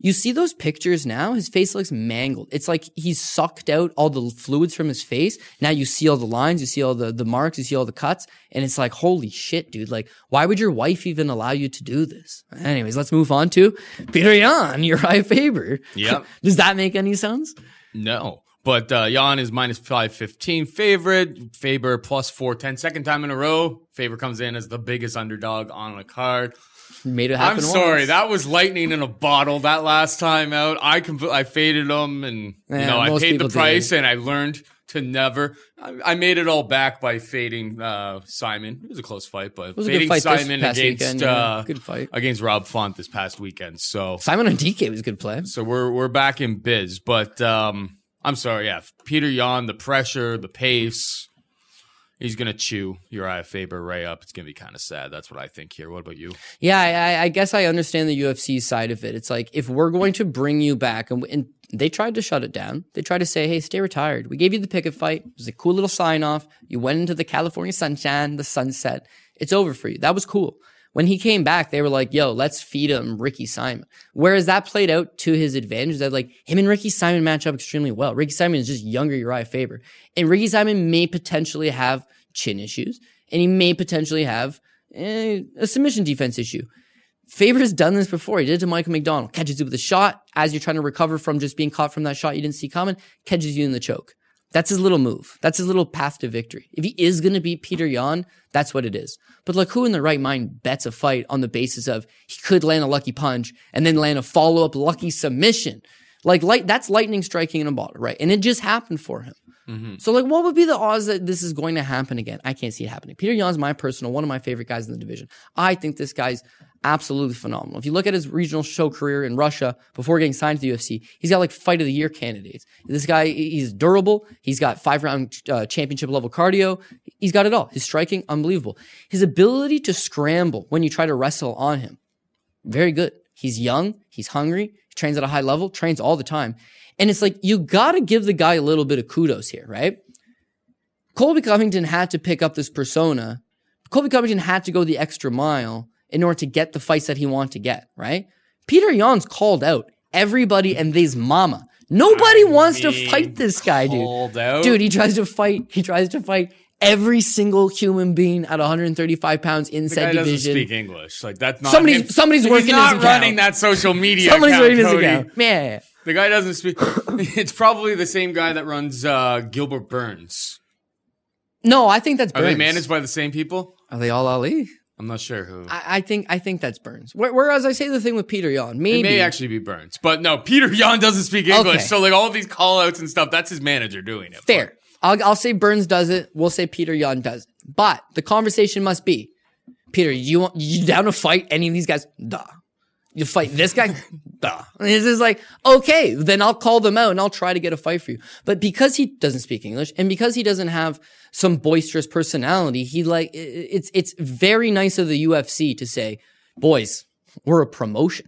You see those pictures now? His face looks mangled. It's like he's sucked out all the fluids from his face. Now you see all the lines, you see all the, the marks, you see all the cuts, and it's like, holy shit, dude. Like, why would your wife even allow you to do this? Anyways, let's move on to Peter Yan, Uriah Faber. Yeah. Does that make any sense? No. But uh, Yan is minus 515 favorite. Faber plus 410. Second time in a row. Faber comes in as the biggest underdog on the card. Made it happen. I'm sorry. once. That was lightning in a bottle that last time out. I compl- I faded them and, you know, I paid the price and I learned to never. I, I made it all back by fading uh, Simon. It was a close fight, but was a good fading fight Simon against weekend, yeah. uh, Good fight. against Rob Font this past weekend. So Simon and DK was a good play. so we're we're back in biz, but um, I'm sorry, yeah. Peter Yan, the pressure, the pace, he's gonna chew Uriah Faber Ray up. It's gonna be kind of sad. That's what I think here. What about you? Yeah, I, I- guess I understand the UFC side of it. It's like if we're going to bring you back, and, and they tried to shut it down. They tried to say, "Hey, stay retired." We gave you the picket fight. It was a cool little sign off. You went into the California sunshine, the sunset. It's over for you. That was cool. When he came back, they were like, "Yo, let's feed him Ricky Simon." Whereas that played out to his advantage. That like him and Ricky Simon match up extremely well. Ricky Simon is just younger Uriah Faber, and Ricky Simon may potentially have chin issues, and he may potentially have eh, a submission defense issue. Faber's done this before. He did it to Michael McDonald. Catches you with a shot as you're trying to recover from just being caught from that shot you didn't see coming, catches you in the choke. That's his little move. That's his little path to victory. If he is going to beat Peter Yan, that's what it is. But like who in the right mind bets a fight on the basis of he could land a lucky punch and then land a follow up lucky submission? Like light, that's lightning striking in a bottle, right? And it just happened for him. So, like, what would be the odds that this is going to happen again? I can't see it happening. Peter Yan's my personal, one of my favorite guys in the division. I think this guy's absolutely phenomenal. If you look at his regional show career in Russia before getting signed to the UFC, he's got like fight of the year candidates. This guy, he's durable. He's got five round uh, championship level cardio. He's got it all. His striking, unbelievable. His ability to scramble when you try to wrestle on him, very good. He's young. He's hungry. He trains at a high level, trains all the time. And it's like, you got to give the guy a little bit of kudos here, right? Colby Covington had to pick up this persona. Colby Covington had to go the extra mile in order to get the fights that he wanted to get, right? Peter Yan's called out everybody and they's mama. Nobody wants to fight this guy, dude. out? Dude, he tries to fight. He tries to fight every single human being at 135 pounds in The said doesn't division. speak English. Like that's not Somebody's- him. somebody's He's working not his account. running that social media. Somebody's account, his Cody. account. Yeah. The guy doesn't speak. it's probably the same guy that runs uh, Gilbert Burns. No, I think that's Are they managed by the same people? Are they all Ali? I'm not sure who. I, I think I think that's Burns. Where- Whereas I say the thing with Peter Yan, It maybe may actually be Burns, but no. Peter Yan doesn't speak English, Okay. so like all these call outs and stuff, that's his manager doing it. fair. I'll, I'll say Burns does it. We'll say Peter Yan does it. But the conversation must be, Peter, you want you down to fight any of these guys? Duh. You fight this guy? And it's like, okay, then I'll call them out and I'll try to get a fight for you. But because he doesn't speak English and because he doesn't have some boisterous personality, he like, it's, it's very nice of the UFC to say, boys, we're a promotion.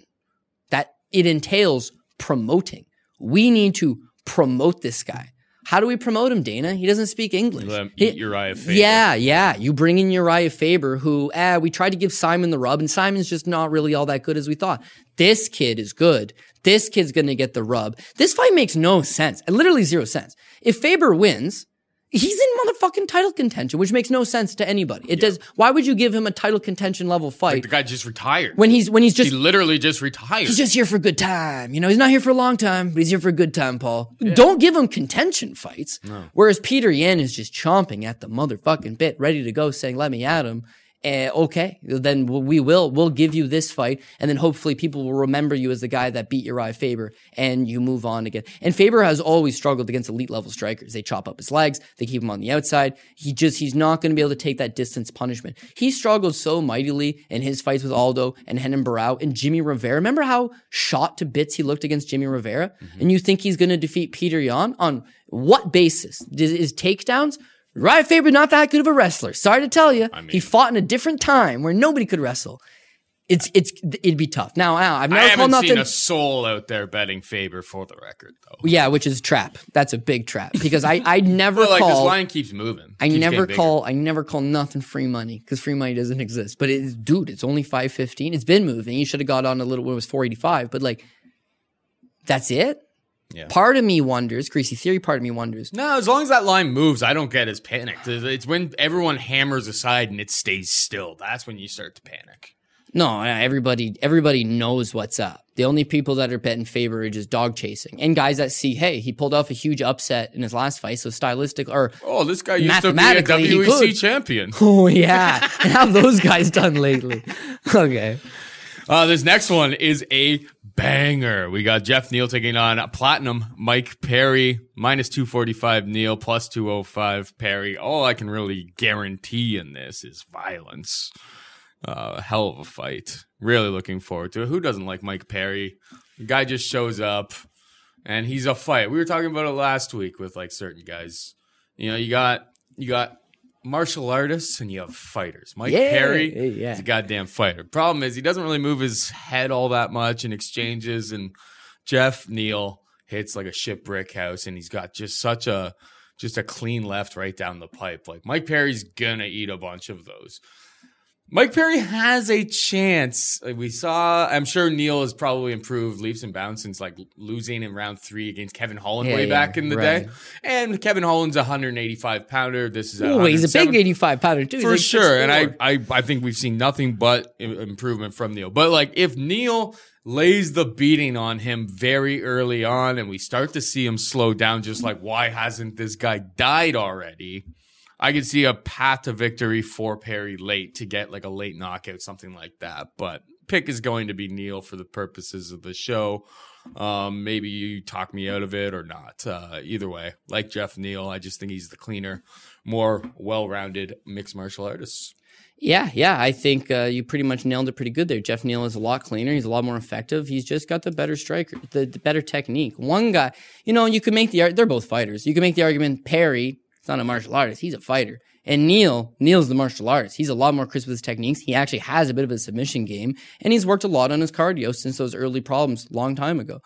That it entails promoting. We need to promote this guy. How do we promote him, Dana? He doesn't speak English. Let him He- eat Uriah Faber. Yeah, yeah. You bring in Uriah Faber, who, eh, we tried to give Simon the rub, and Simon's just not really all that good as we thought. This kid is good. This kid's gonna get the rub. This fight makes no sense. Literally zero sense. If Faber wins, he's in motherfucking title contention, which makes no sense to anybody. It does. Why would you give him a title contention level fight The guy just retired. when he's when he's just he literally just retired. He's just here for a good time. You know, he's not here for a long time, but he's here for a good time, Paul. Don't give him contention fights. Whereas Peter Yan is just chomping at the motherfucking bit, ready to go, saying, let me at him. Uh, okay, then we will. We'll give you this fight, and then hopefully people will remember you as the guy that beat Uriah Faber, and you move on again. And Faber has always struggled against elite level strikers. They chop up his legs, they keep him on the outside. He just he's not going to be able to take that distance punishment. He struggled so mightily in his fights with Aldo and Renan Barao and Jimmy Rivera. Remember how shot to bits he looked against Jimmy Rivera? And you think he's going to defeat Peter Yan on what basis? Is, is takedowns? Uriah Faber not that good of a wrestler. Sorry to tell you, he fought in a different time where nobody could wrestle. It's it's it'd be tough. Now, I've never I haven't called nothing. seen a soul out there betting Faber for the record, though. yeah, which is trap. That's a big trap because I I never like this line keeps moving. I Keeps never call. I never call nothing free money because free money doesn't exist. But it is, dude, it's only five fifteen. It's been moving. You should have got on a little when it was four eighty five. But like, that's it. Yeah. Part of me wonders, greasy theory. Part of me wonders. No, as long as that line moves, I don't get as panicked. It's when everyone hammers aside and it stays still. That's when you start to panic. No, everybody, everybody knows what's up. The only people that are betting Faber are just dog chasing and guys that see, hey, he pulled off a huge upset in his last fight, so stylistic or Oh, this guy used to be a WEC champion. oh yeah, and how have those guys done lately? Okay. Uh, this next one is a banger. We got Jeff Neal taking on Platinum Mike Perry, minus 245 Neal, plus 205 Perry. All I can really guarantee in this is violence. Uh, hell of a fight. Really looking forward to it. Who doesn't like Mike Perry? The guy just shows up and he's a fight. We were talking about it last week with like certain guys. You know, you got you got martial artists and you have fighters. Mike Yeah, Perry yeah. is a goddamn fighter. Problem is he doesn't really move his head all that much in exchanges and Jeff Neal hits like a ship brick house and he's got just such a just a clean left right down the pipe. Like Mike Perry's gonna eat a bunch of those. Mike Perry has a chance. We saw, I'm sure Neal has probably improved leaps and bounds since like losing in round three against Kevin Holland Yeah, way yeah, back in the right. day. And Kevin Holland's a 185 pounder. This is a Oh, he's a big eighty-five pounder too. For like sure. And I, I, I think we've seen nothing but improvement from Neal. But like, if Neal lays the beating on him very early on, and we start to see him slow down, just like why hasn't this guy died already? I could see a path to victory for Perry late to get like a late knockout, something like that. But pick is going to be Neal for the purposes of the show. Um, maybe you talk me out of it or not. Uh, either way, like Jeff Neal, I just think he's the cleaner, more well-rounded mixed martial artist. Yeah, yeah. I think uh, you pretty much nailed it pretty good there. Jeff Neal is a lot cleaner. He's a lot more effective. He's just got the better striker, the, the better technique. One guy, you know, you could make the they're both fighters. You can make the argument Perry, he's not a martial artist, he's a fighter. And Neal, Neal's the martial artist. He's a lot more crisp with his techniques. He actually has a bit of a submission game, and he's worked a lot on his cardio since those early problems long time ago.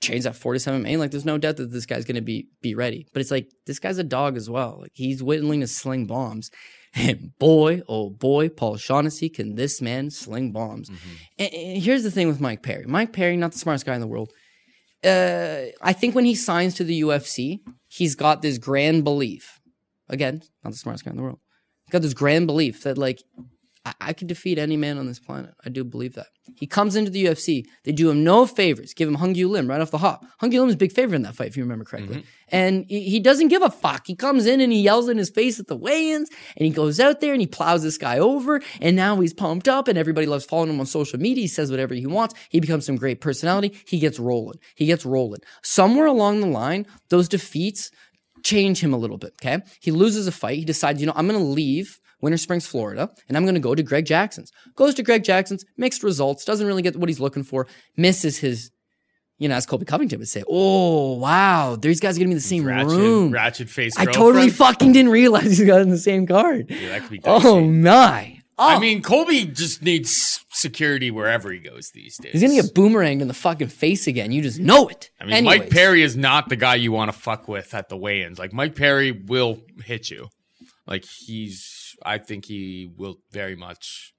Change that four to seven main, like there's no doubt that this guy's gonna be be ready. But it's like this guy's a dog as well. Like he's willing to sling bombs. And boy, oh boy, Paul Shaughnessy, can this man sling bombs. And, and here's the thing with Mike Perry. Mike Perry, not the smartest guy in the world. Uh, I think when he signs to the UFC, he's got this grand belief again, not the smartest guy in the world. He's got this grand belief that like I, I could defeat any man on this planet. I do believe that. He comes into the UFC. They do him no favors. Give him Hyun Gyu Lim right off the hop. Hyun Gyu Lim is a big favorite in that fight, if you remember correctly. Mm-hmm. And he, he doesn't give a fuck. He comes in and he yells in his face at the weigh-ins, and he goes out there and he plows this guy over. And now he's pumped up, and everybody loves following him on social media. He says whatever he wants. He becomes some great personality. He gets rolling. He gets rolling. Somewhere along the line, those defeats change him a little bit. Okay. He loses a fight. He decides, you know, I'm going to leave Winter Springs, Florida, and I'm going to go to Greg Jackson's. Goes to Greg Jackson's, mixed results, doesn't really get what he's looking for, misses his, you know, as Colby Covington would say, oh, wow, these guys are going to be in the same ratchet, room. ratchet face. I totally fucking didn't realize he got in the same card. Yeah, that could be oh, dicey. Oh, my. Oh, I mean, Colby just needs security wherever he goes these days. he's going to get boomeranged in the fucking face again. You just know it. I mean, Anyways. Mike Perry is not the guy you want to fuck with at the weigh-ins. Like Mike Perry will hit you. Like he's, I think he will very much.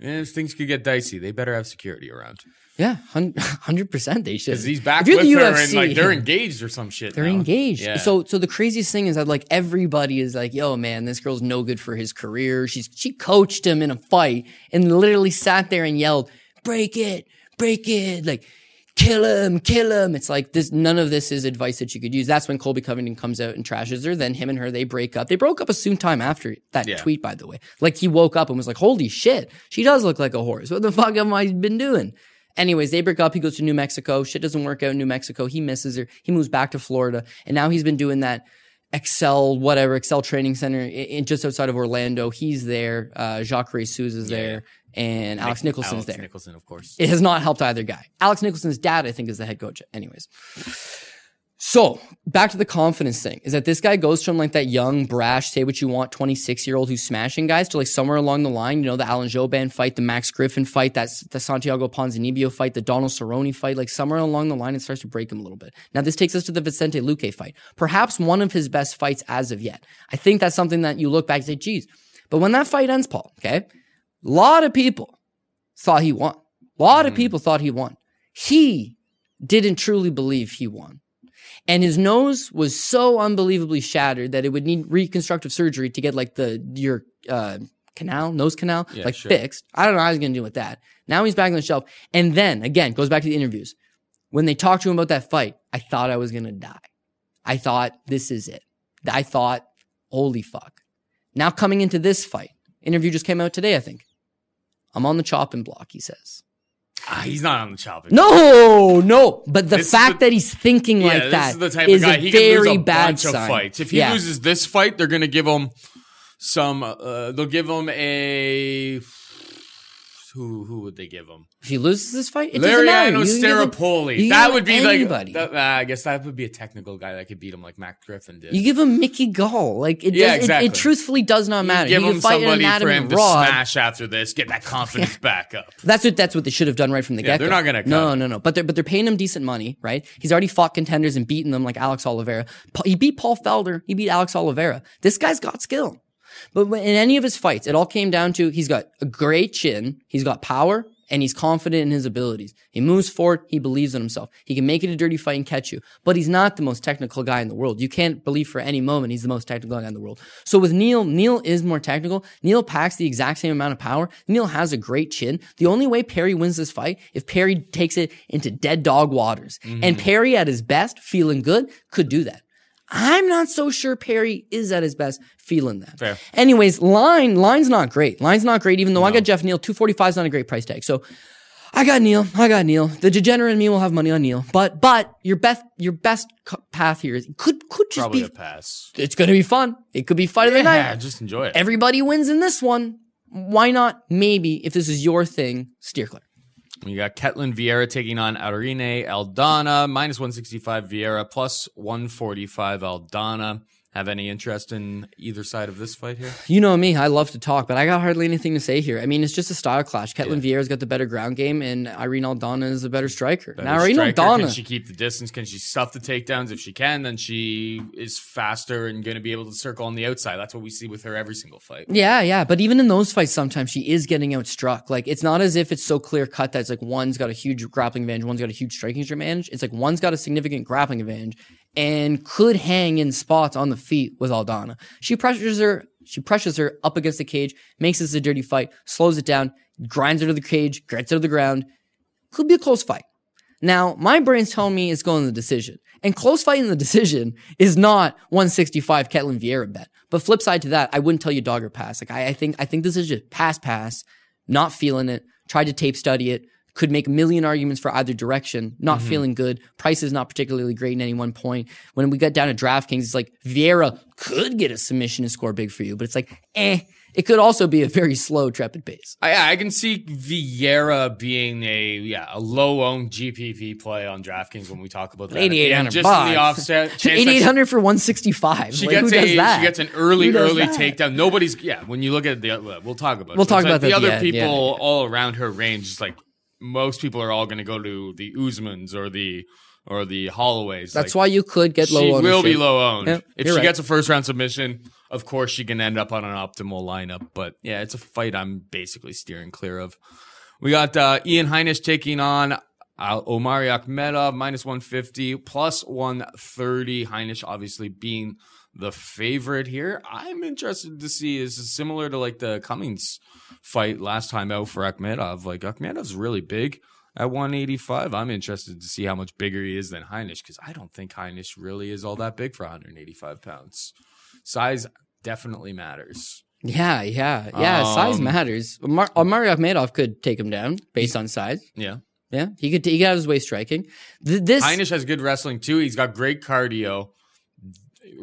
And things could get dicey. They better have security around Yeah, 100% they should. because he's back with the her and like they're engaged or some shit. They're now. engaged. Yeah. So so the craziest thing is that like everybody is like, yo, man, this girl's no good for his career. She's she coached him in a fight and literally sat there and yelled, break it, break it, like kill him, kill him. It's like this none of this is advice that you could use. That's when Colby Covington comes out and trashes her. Then him and her, they break up. They broke up a soon time after that Yeah. tweet, by the way. Like he woke up and was like, holy shit, she does look like a horse. What the fuck have I been doing? Anyways, they break up. He goes to New Mexico. Shit doesn't work out in New Mexico. He misses her. He moves back to Florida. And now he's been doing that Excel, whatever, Excel training center in, in- just outside of Orlando. He's there. Uh, Jacques Ray is there. And Alex Nicholson's Alex there. Nicholson, of course. It has not helped either guy. Alex Nicholson's dad, I think, is the head coach. Anyways. So back to the confidence thing is that this guy goes from like that young, brash, say what you want, 26 year old who's smashing guys to like somewhere along the line, you know, the Alan Jouban fight, the Max Griffin fight, that's the Santiago Ponzinibbio fight, the Donald Cerrone fight, like somewhere along the line, it starts to break him a little bit. Now this takes us to the Vicente Luque fight, perhaps one of his best fights as of yet. I think that's something that you look back and say, geez, but when that fight ends, Paul, okay, a lot of people thought he won. A lot of people thought he won. He didn't truly believe he won. And his nose was so unbelievably shattered that it would need reconstructive surgery to get like the your uh, canal, nose canal, Yeah, like sure. fixed. I don't know how he's gonna do with that. Now he's back on the shelf. And then again, goes back to the interviews. When they talked to him about that fight, I thought I was gonna die. I thought this is it. I thought, holy fuck. Now coming into this fight, interview just came out today, I think. I'm on the chopping block, he says. Ah, he's not on the chopping. Block. No, no. But the This fact the- that he's thinking yeah, like that is the type is of guy. a He can lose very a bad bunch sign. of fights. If he Yeah. loses this fight, they're gonna give him some. Uh, they'll give him a. Who who would they give him? if he loses this fight, it. Laureano You can give him- Staropoli. you That would be anybody. like. that- uh, I guess that would be a technical guy that could beat him, like Mac Griffin did. You give him Mickey Gall. Like it, Yeah, does, exactly. it, it truthfully does not matter. Give you him somebody for him to rod. smash after this, get that confidence back up. That's what that's what they should have done right from the Yeah, get go. they're not gonna cut No, no, no. But they're but they're paying him decent money, right? He's already fought contenders and beaten them like Alex Oliveira. He beat Paul Felder. He beat Alex Oliveira. This guy's got skill. But in any of his fights, it all came down to he's got a great chin, he's got power, and he's confident in his abilities. He moves forward, he believes in himself. He can make it a dirty fight and catch you. But he's not the most technical guy in the world. You can't believe for any moment he's the most technical guy in the world. So with Neal, Neal is more technical. Neal packs the exact same amount of power. Neal has a great chin. The only way Perry wins this fight if Perry takes it into dead dog waters. And mm-hmm. Perry at his best, feeling good, could do that. I'm not so sure Perry is at his best feeling that. Fair. Anyways, line line's not great. Line's not great. Even though I got Jeff Neal, two forty five is not a great price tag. So I got Neal. I got Neal. The degenerate in me will have money on Neal. But but your best your best path here is could could just Probably be. a pass. It's going to be fun. It could be fight of the night. Yeah, just enjoy it. Everybody wins in this one. Why not? Maybe if this is your thing, steer clear. We got Ketlin Vieira taking on Irene Aldana, minus 165 Vieira, plus 145 Aldana. Have any interest in either side of this fight here? You know me, I love to talk, but I got hardly anything to say here. I mean, it's just a style clash. Ketlin Vieira's got the better ground game, and Irene Aldana is a better striker. now, Irene Striker, Aldana, Can she keep the distance? Can she stuff the takedowns? If she can, then she is faster and going to be able to circle on the outside. That's what we see with her every single fight. Yeah, yeah. But even in those fights, sometimes she is getting outstruck. Like, it's not as if it's so clear cut that it's like one's got a huge grappling advantage, one's got a huge striking advantage. It's like one's got a significant grappling advantage and could hang in spots on the feet with Aldana. She pressures her, she pressures her up against the cage, makes this a dirty fight, slows it down, grinds her to the cage, gets her to the ground. Could be a close fight. Now, my brain's telling me it's going to the decision. And close fight in the decision is not 165 Ketlin Vieira bet. But flip side to that, I wouldn't tell you dog or pass. Like I, I think I think this is just pass pass, not feeling it, tried to tape study it, could make a million arguments for either direction, not feeling good. Price is not particularly great in any one point. When we got down to DraftKings, it's like Vieira could get a submission and score big for you, but it's like, eh. It could also be a very slow, trepid pace. I, I can see Vieira being a yeah a low owned GPP play on DraftKings when we talk about that. Eighty eight hundred just the offset. Eighty eight hundred for one sixty five. She like, gets who does a that? she gets an early early that? takedown. Nobody's yeah. When you look at the we'll talk about it. We'll talk like about that the the other end, people yeah. all around her range. It's like most people are all going to go to the Usmans or the or the Holloways. That's like, why you could get low she ownership. will be low owned. Yep, if she right. gets a first round submission, of course she can end up on an optimal lineup. But yeah, it's a fight I'm basically steering clear of. We got uh, Ian Heinisch taking on uh, Omari Akhmedov minus 150 plus 130. Heinisch obviously being the favorite here. I'm interested to see is this similar to like the Cummings fight last time out for Akhmedov. Like Akhmedov's really big at 185. I'm interested to see how much bigger he is than Heinisch because I don't think Heinisch really is all that big for 185 pounds. Size definitely matters. Yeah, yeah, yeah. size Um, matters. Mar- Omari Akhmedov could take him down based on size. Yeah. Yeah, he could. He got his way striking. Th- this Heinisch has good wrestling too. He's got great cardio.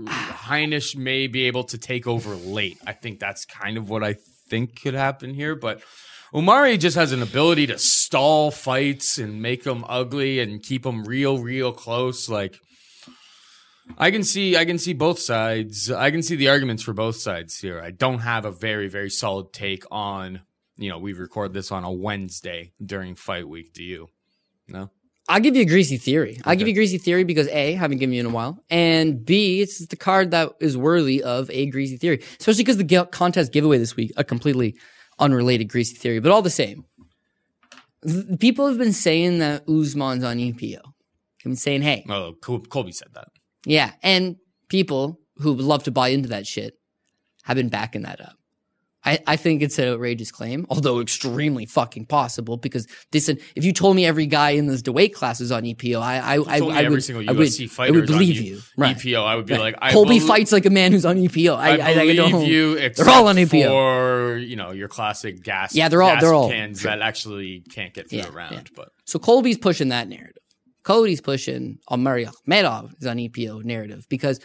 Heinisch may be able to take over late. I think that's kind of what I think could happen here. But Omari just has an ability to stall fights and make them ugly and keep them real, real close. Like I can see, I can see both sides. I can see the arguments for both sides here. I don't have a very, very solid take on. You know, we record this on a Wednesday during fight week. Do you? No. I'll give you a greasy theory. I'll give you a greasy theory because A, haven't given you in a while, and B, it's the card that is worthy of a greasy theory, especially because the contest giveaway this week, a completely unrelated greasy theory, but all the same. People have been saying that Usman's on EPO. I've been saying, hey, Oh, Col- Colby said that. yeah, and people who would love to buy into that shit have been backing that up. I, I think it's an outrageous claim, although extremely fucking possible. Because this, if you told me every guy in this weight class is on EPO, I I I, I would I would, I would believe you. Right. EPO, I would be like, I Colby fights like a man who's on EPO. I, I, I, don't. you. They're all on EPO. For you know your classic gas. Yeah, they're all- they're all- cans that actually can't get through Yeah, the round. yeah. But So Colby's pushing that narrative. Cody's pushing Omari Akhmedov is on EPO narrative because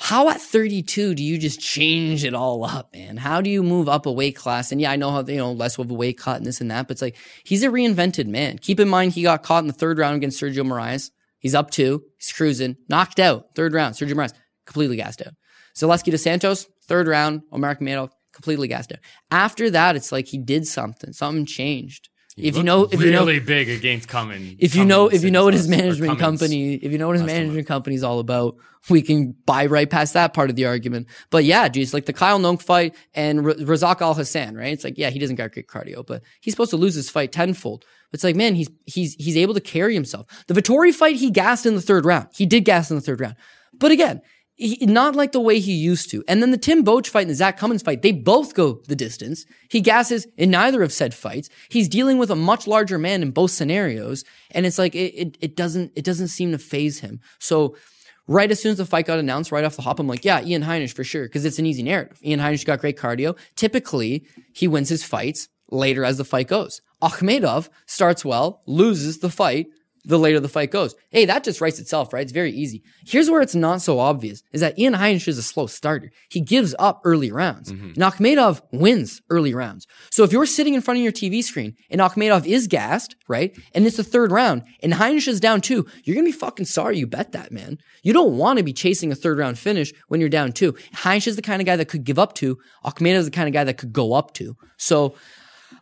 how at 32 do you just change it all up, man? How do you move up a weight class? And yeah, I know how, you know, less of a weight cut and this and that, but it's like, he's a reinvented man. Keep in mind, he got caught in the third round against Sergio Moraes. He's up two, he's cruising, knocked out, third round. Sergio Moraes, completely gassed out. Zaleski dos Santos, third round, Omar Akhmedov, completely gassed out. After that, it's like he did something, something changed. If you know, if you know, really big against Cummings. if you know if you know what his and stuff, or management company if you know what his management company is all about we can buy right past that part of the argument. But yeah geez like the Kyle Noke fight and R- Razak Al Hassan right? It's like yeah he doesn't got great cardio but he's supposed to lose his fight tenfold. It's like man he's he's he's able to carry himself. The Vettori fight he gassed in the third round. He did gas in the third round. But again he, not like the way he used to. And then the Tim Boetsch fight and the Zak Cummings fight, they both go the distance. He gasses in neither of said fights. He's dealing with a much larger man in both scenarios. And it's like, it, it, it doesn't, it doesn't seem to phase him. So right as soon as the fight got announced, right off the hop, I'm like, yeah, Ian Heinisch for sure. Cause it's an easy narrative. Ian Heinisch got great cardio. Typically he wins his fights later as the fight goes. Akhmedov starts well, loses the fight, the later the fight goes. Hey, that just writes itself, right? It's very easy. Here's where it's not so obvious is that Ian Heinisch is a slow starter. He gives up early rounds. Mm-hmm. And Akhmedov wins early rounds. So if you're sitting in front of your TV screen and Akhmedov is gassed, right? And it's the third round and Heinisch is down two, you're going to be fucking sorry you bet that, man. You don't want to be chasing a third round finish when you're down two. Heinisch is the kind of guy that could give up to. Akhmedov is the kind of guy that could go up to. So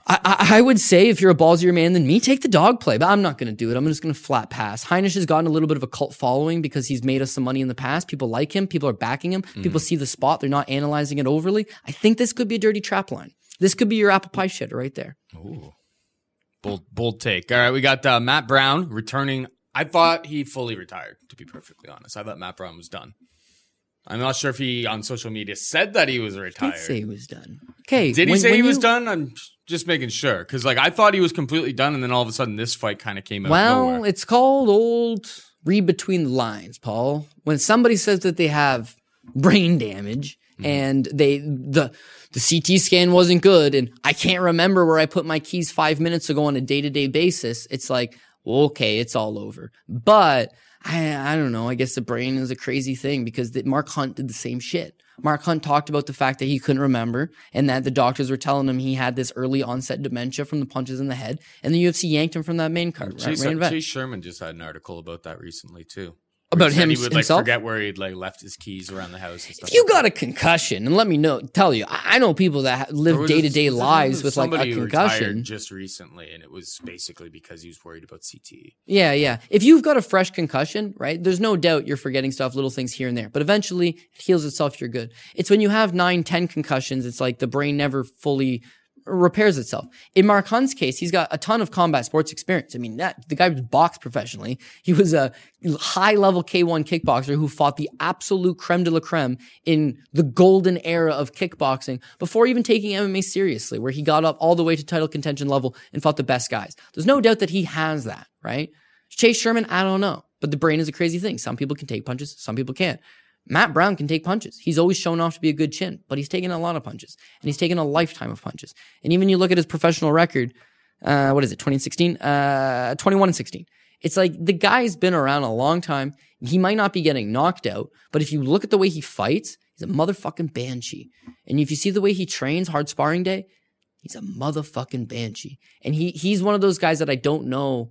I, I, would say if you're a ballsier man than me, take the dog play, but I'm not going to do it. I'm just going to flat pass. Heinisch has gotten a little bit of a cult following because he's made us some money in the past. People like him. People are backing him. People see the spot. They're not analyzing it overly. I think this could be a dirty trap line. This could be your apple pie shit right there. Ooh, bold, bold take. All right, we got uh, Matt Brown returning I thought he fully retired. To be perfectly honest, I thought Matt Brown was done. I'm not sure if he on social media said that he was Did retired. say he was done. Okay. Did he when- say when he was done? I'm just making sure because like I thought he was completely done, and then all of a sudden this fight kind of came out. of Well, it's called old read between the lines, Paul. When somebody says that they have brain damage Mm-hmm. and they the the CT scan wasn't good and I can't remember where I put my keys 5 minutes ago on a day-to-day basis, it's like, okay, it's all over. But I I don't know, I guess the brain is a crazy thing because the, Mark Hunt did the same shit. Mark Hunt talked about the fact that he couldn't remember and that the doctors were telling him he had this early onset dementia from the punches in the head, and the UFC yanked him from that main card. Chase, right. Chase Sherman just had an article about that recently too. About him he would himself? like forget where he'd like left his keys around the house. And stuff If you like that. got a concussion, and let me know, tell you, I know people that live day to day lives with like a concussion. just recently, and it was basically because he was worried about. CTE. Yeah, yeah. If you've got a fresh concussion, right, there's no doubt you're forgetting stuff, little things here and there. But eventually it heals itself, you're good. It's when you have nine, ten concussions, it's like the brain never fully repairs itself. In Mark Hunt's case, he's got a ton of combat sports experience. I mean, that the guy was boxed professionally. He was a high level K1 kickboxer who fought the absolute creme de la creme in the golden era of kickboxing before even taking MMA seriously, where he got up all the way to title contention level and fought the best guys. There's no doubt that he has that, right? Chase Sherman, I don't know. But the brain is a crazy thing. Some people can take punches, some people can't. Matt Brown can take punches. He's always shown off to be a good chin, but he's taken a lot of punches and he's taken a lifetime of punches. And even you look at his professional record, uh, what is it, 2016? Uh, 21 and 16. It's like the guy's been around a long time. He might not be getting knocked out, but if you look at the way he fights, he's a motherfucking banshee. And if you see the way he trains hard sparring day, he's a motherfucking banshee. And he he's one of those guys that I don't know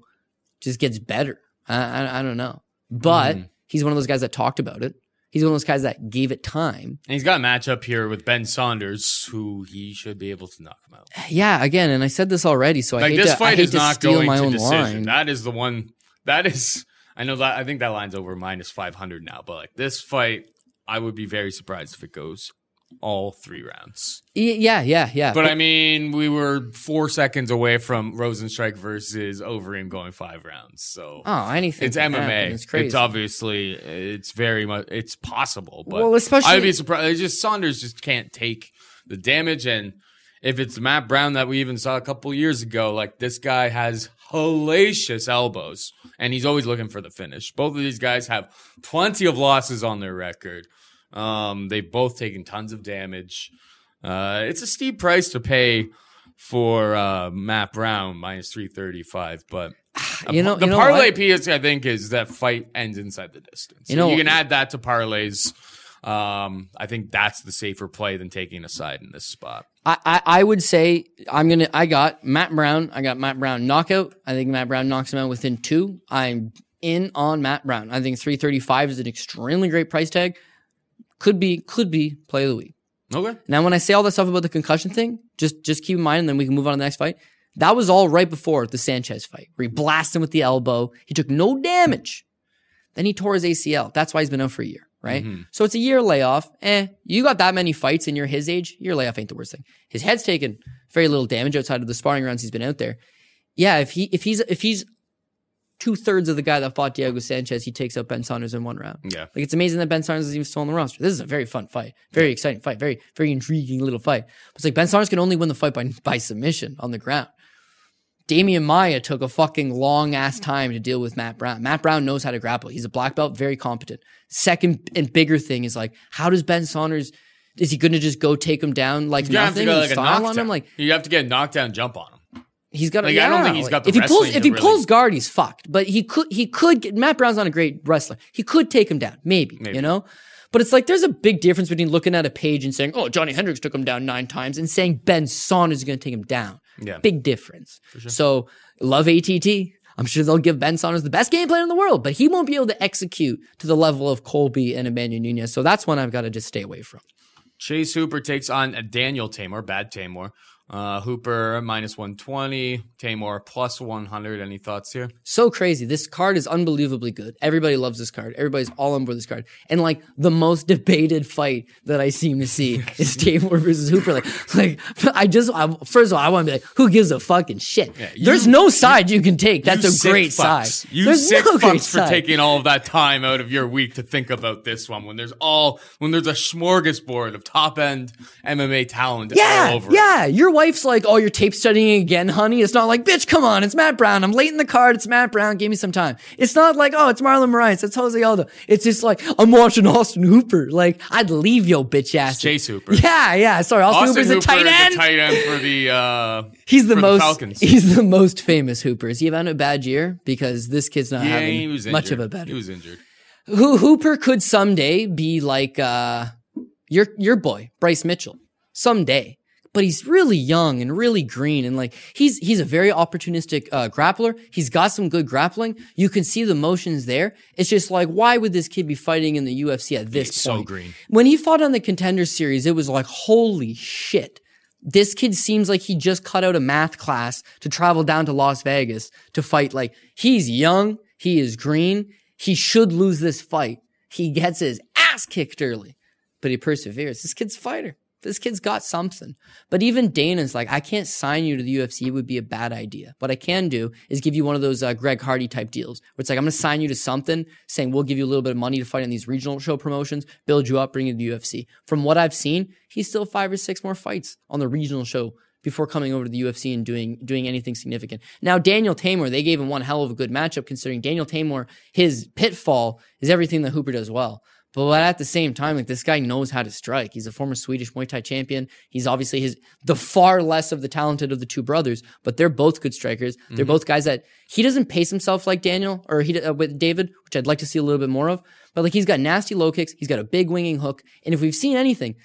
just gets better. I, I, I don't know. But he's one of those guys that talked about it. He's one of those guys that gave it time. And he's got a matchup here with Ben Saunders, who he should be able to knock him out. Yeah, again, and I said this already, so I hate this to, I fight hate is to not steal going my to own decision. line. That is the one. That is. I know that. I think that line's over minus five hundred now. But like this fight, I would be very surprised if it goes all three rounds. Yeah, yeah, yeah. But I mean, we were four seconds away from Rozenstruik versus Overeem going five rounds. So oh, anything. it's MMA. It's crazy. It's obviously it's very much it's possible, but Well, especially- I'd be surprised. It's just Saunders just can't take the damage, and if it's Matt Brown that we even saw a couple years ago, like this guy has hellacious elbows, and he's always looking for the finish. Both of these guys have plenty of losses on their record. Um, they've both taken tons of damage. Uh, it's a steep price to pay for uh, Matt Brown minus three thirty five, but You know- the you know parlay what? piece I think is that fight ends inside the distance. You know- you can add that to parlays. Um, I think that's the safer play than taking a side in this spot. I, I, I would say I'm gonna. I got Matt Brown. I got Matt Brown knockout. I think Matt Brown knocks him out within two. I'm in on Matt Brown. I think 335 is an extremely great price tag. Could be could be play of the week. Okay. Now, when I say all that stuff about the concussion thing, just just keep in mind, and then we can move on to the next fight. That was all right before the Sanchez fight, where he blasted him with the elbow. He took no damage. Then he tore his ACL. That's why he's been out for a year, right? So it's a year layoff. Eh, you got that many fights and you're his age, your layoff ain't the worst thing. His head's taken very little damage outside of the sparring rounds he's been out there. Yeah, if he if he's if he's two thirds of the guy that fought Diego Sanchez, he takes out Ben Saunders in one round. Yeah. Like it's amazing that Ben Saunders is even still on the roster. This is a very fun fight, very exciting fight, very very intriguing little fight. But it's like Ben Saunders can only win the fight by by submission on the ground. Damian Maia took a fucking long ass time to deal with Matt Brown. Matt Brown knows how to grapple. He's a black belt, very competent. Second and bigger thing is like, how does Ben Saunders? Is he going to just go take him down like You have to nothing go like style on him? Like you have to get a knockdown jump on him. He's got. Like, yeah, I don't think he's got the if he pulls if he really- pulls guard, he's fucked. But he could he could get Matt Brown's not a great wrestler. He could take him down, maybe, Maybe. you know. But it's like there's a big difference between looking at a page and saying, "Oh, Johnny Hendricks took him down nine times," and saying Ben Saunders is going to take him down. Yeah. big difference. So love ATT. I'm sure they'll give Ben Saunders the best game plan in the world, but he won't be able to execute to the level of Colby and Emmanuel Nunes. So that's one I've got to just stay away from. Chase Hooper takes on Daniel Teymur, bad Teymur. Uh, Hooper minus 120, Teymur plus 100. Any thoughts here? so crazy. This card is unbelievably good. Everybody loves this card. Everybody's all on board this card. And like the most debated fight that I seem to see is Teymur versus Hooper. Like, like I just I, first of all, I want to be like, who gives a fucking shit? you- There's no side you can take. That's a great fucks. side. You There's sick no fucks for side. taking all of that time out of your week to think about this one when there's all when there's a smorgasbord of top end MMA talent Yeah, all over. it. yeah. Your wife's like, "Oh, you're tape studying again, honey." It's not like, "Bitch, come on, it's Matt Brown. I'm late in the card. It's Matt Brown. Give me some time." It's not like, "Oh, it's Marlon Moraes. It's Jose Aldo." It's just like, "I'm watching Austin Hooper." Like, I'd leave yo bitch ass. Chase Hooper. Yeah, yeah. Sorry, Austin, Austin Hooper's a tight Hooper is end. the tight end for the uh, he's the most. Falcons. he's the most famous Hooper. Is he having a bad year? Because this kid's not yeah, having much of a bad. He was injured. Ho- Hooper could someday be like uh, your your boy Bryce Mitchell someday, but he's really young and really green and like he's he's a very opportunistic uh, grappler. He's got some good grappling. You can see the motions there. It's just like why would this kid be fighting in the UFC at this He's so green. When he fought on the Contender Series, it was like holy shit. This kid seems like he just cut out a math class to travel down to Las Vegas to fight. Like he's young, he is green, he should lose this fight. He gets his ass kicked early, but he perseveres. This kid's a fighter. This kid's got something. But even Dana's like, I can't sign you to the UFC. It would be a bad idea. What I can do is give you one of those uh, Greg Hardy type deals where it's like, I'm going to sign you to something saying we'll give you a little bit of money to fight in these regional show promotions, build you up, bring you to the UFC. From what I've seen, he's still five or six more fights on the regional show before coming over to the UFC and doing doing anything significant. Now Daniel Teymur, they gave him one hell of a good matchup considering Daniel Teymur, his pitfall is everything that Hooper does well. But at the same time, like this guy knows how to strike. He's a former Swedish Muay Thai champion. He's obviously his the far less of the talented of the two brothers, but they're both good strikers. They're both guys that he doesn't pace himself like Daniel or he uh, with David, which I'd like to see a little bit more of. But like he's got nasty low kicks, he's got a big winging hook, and if we've seen anything,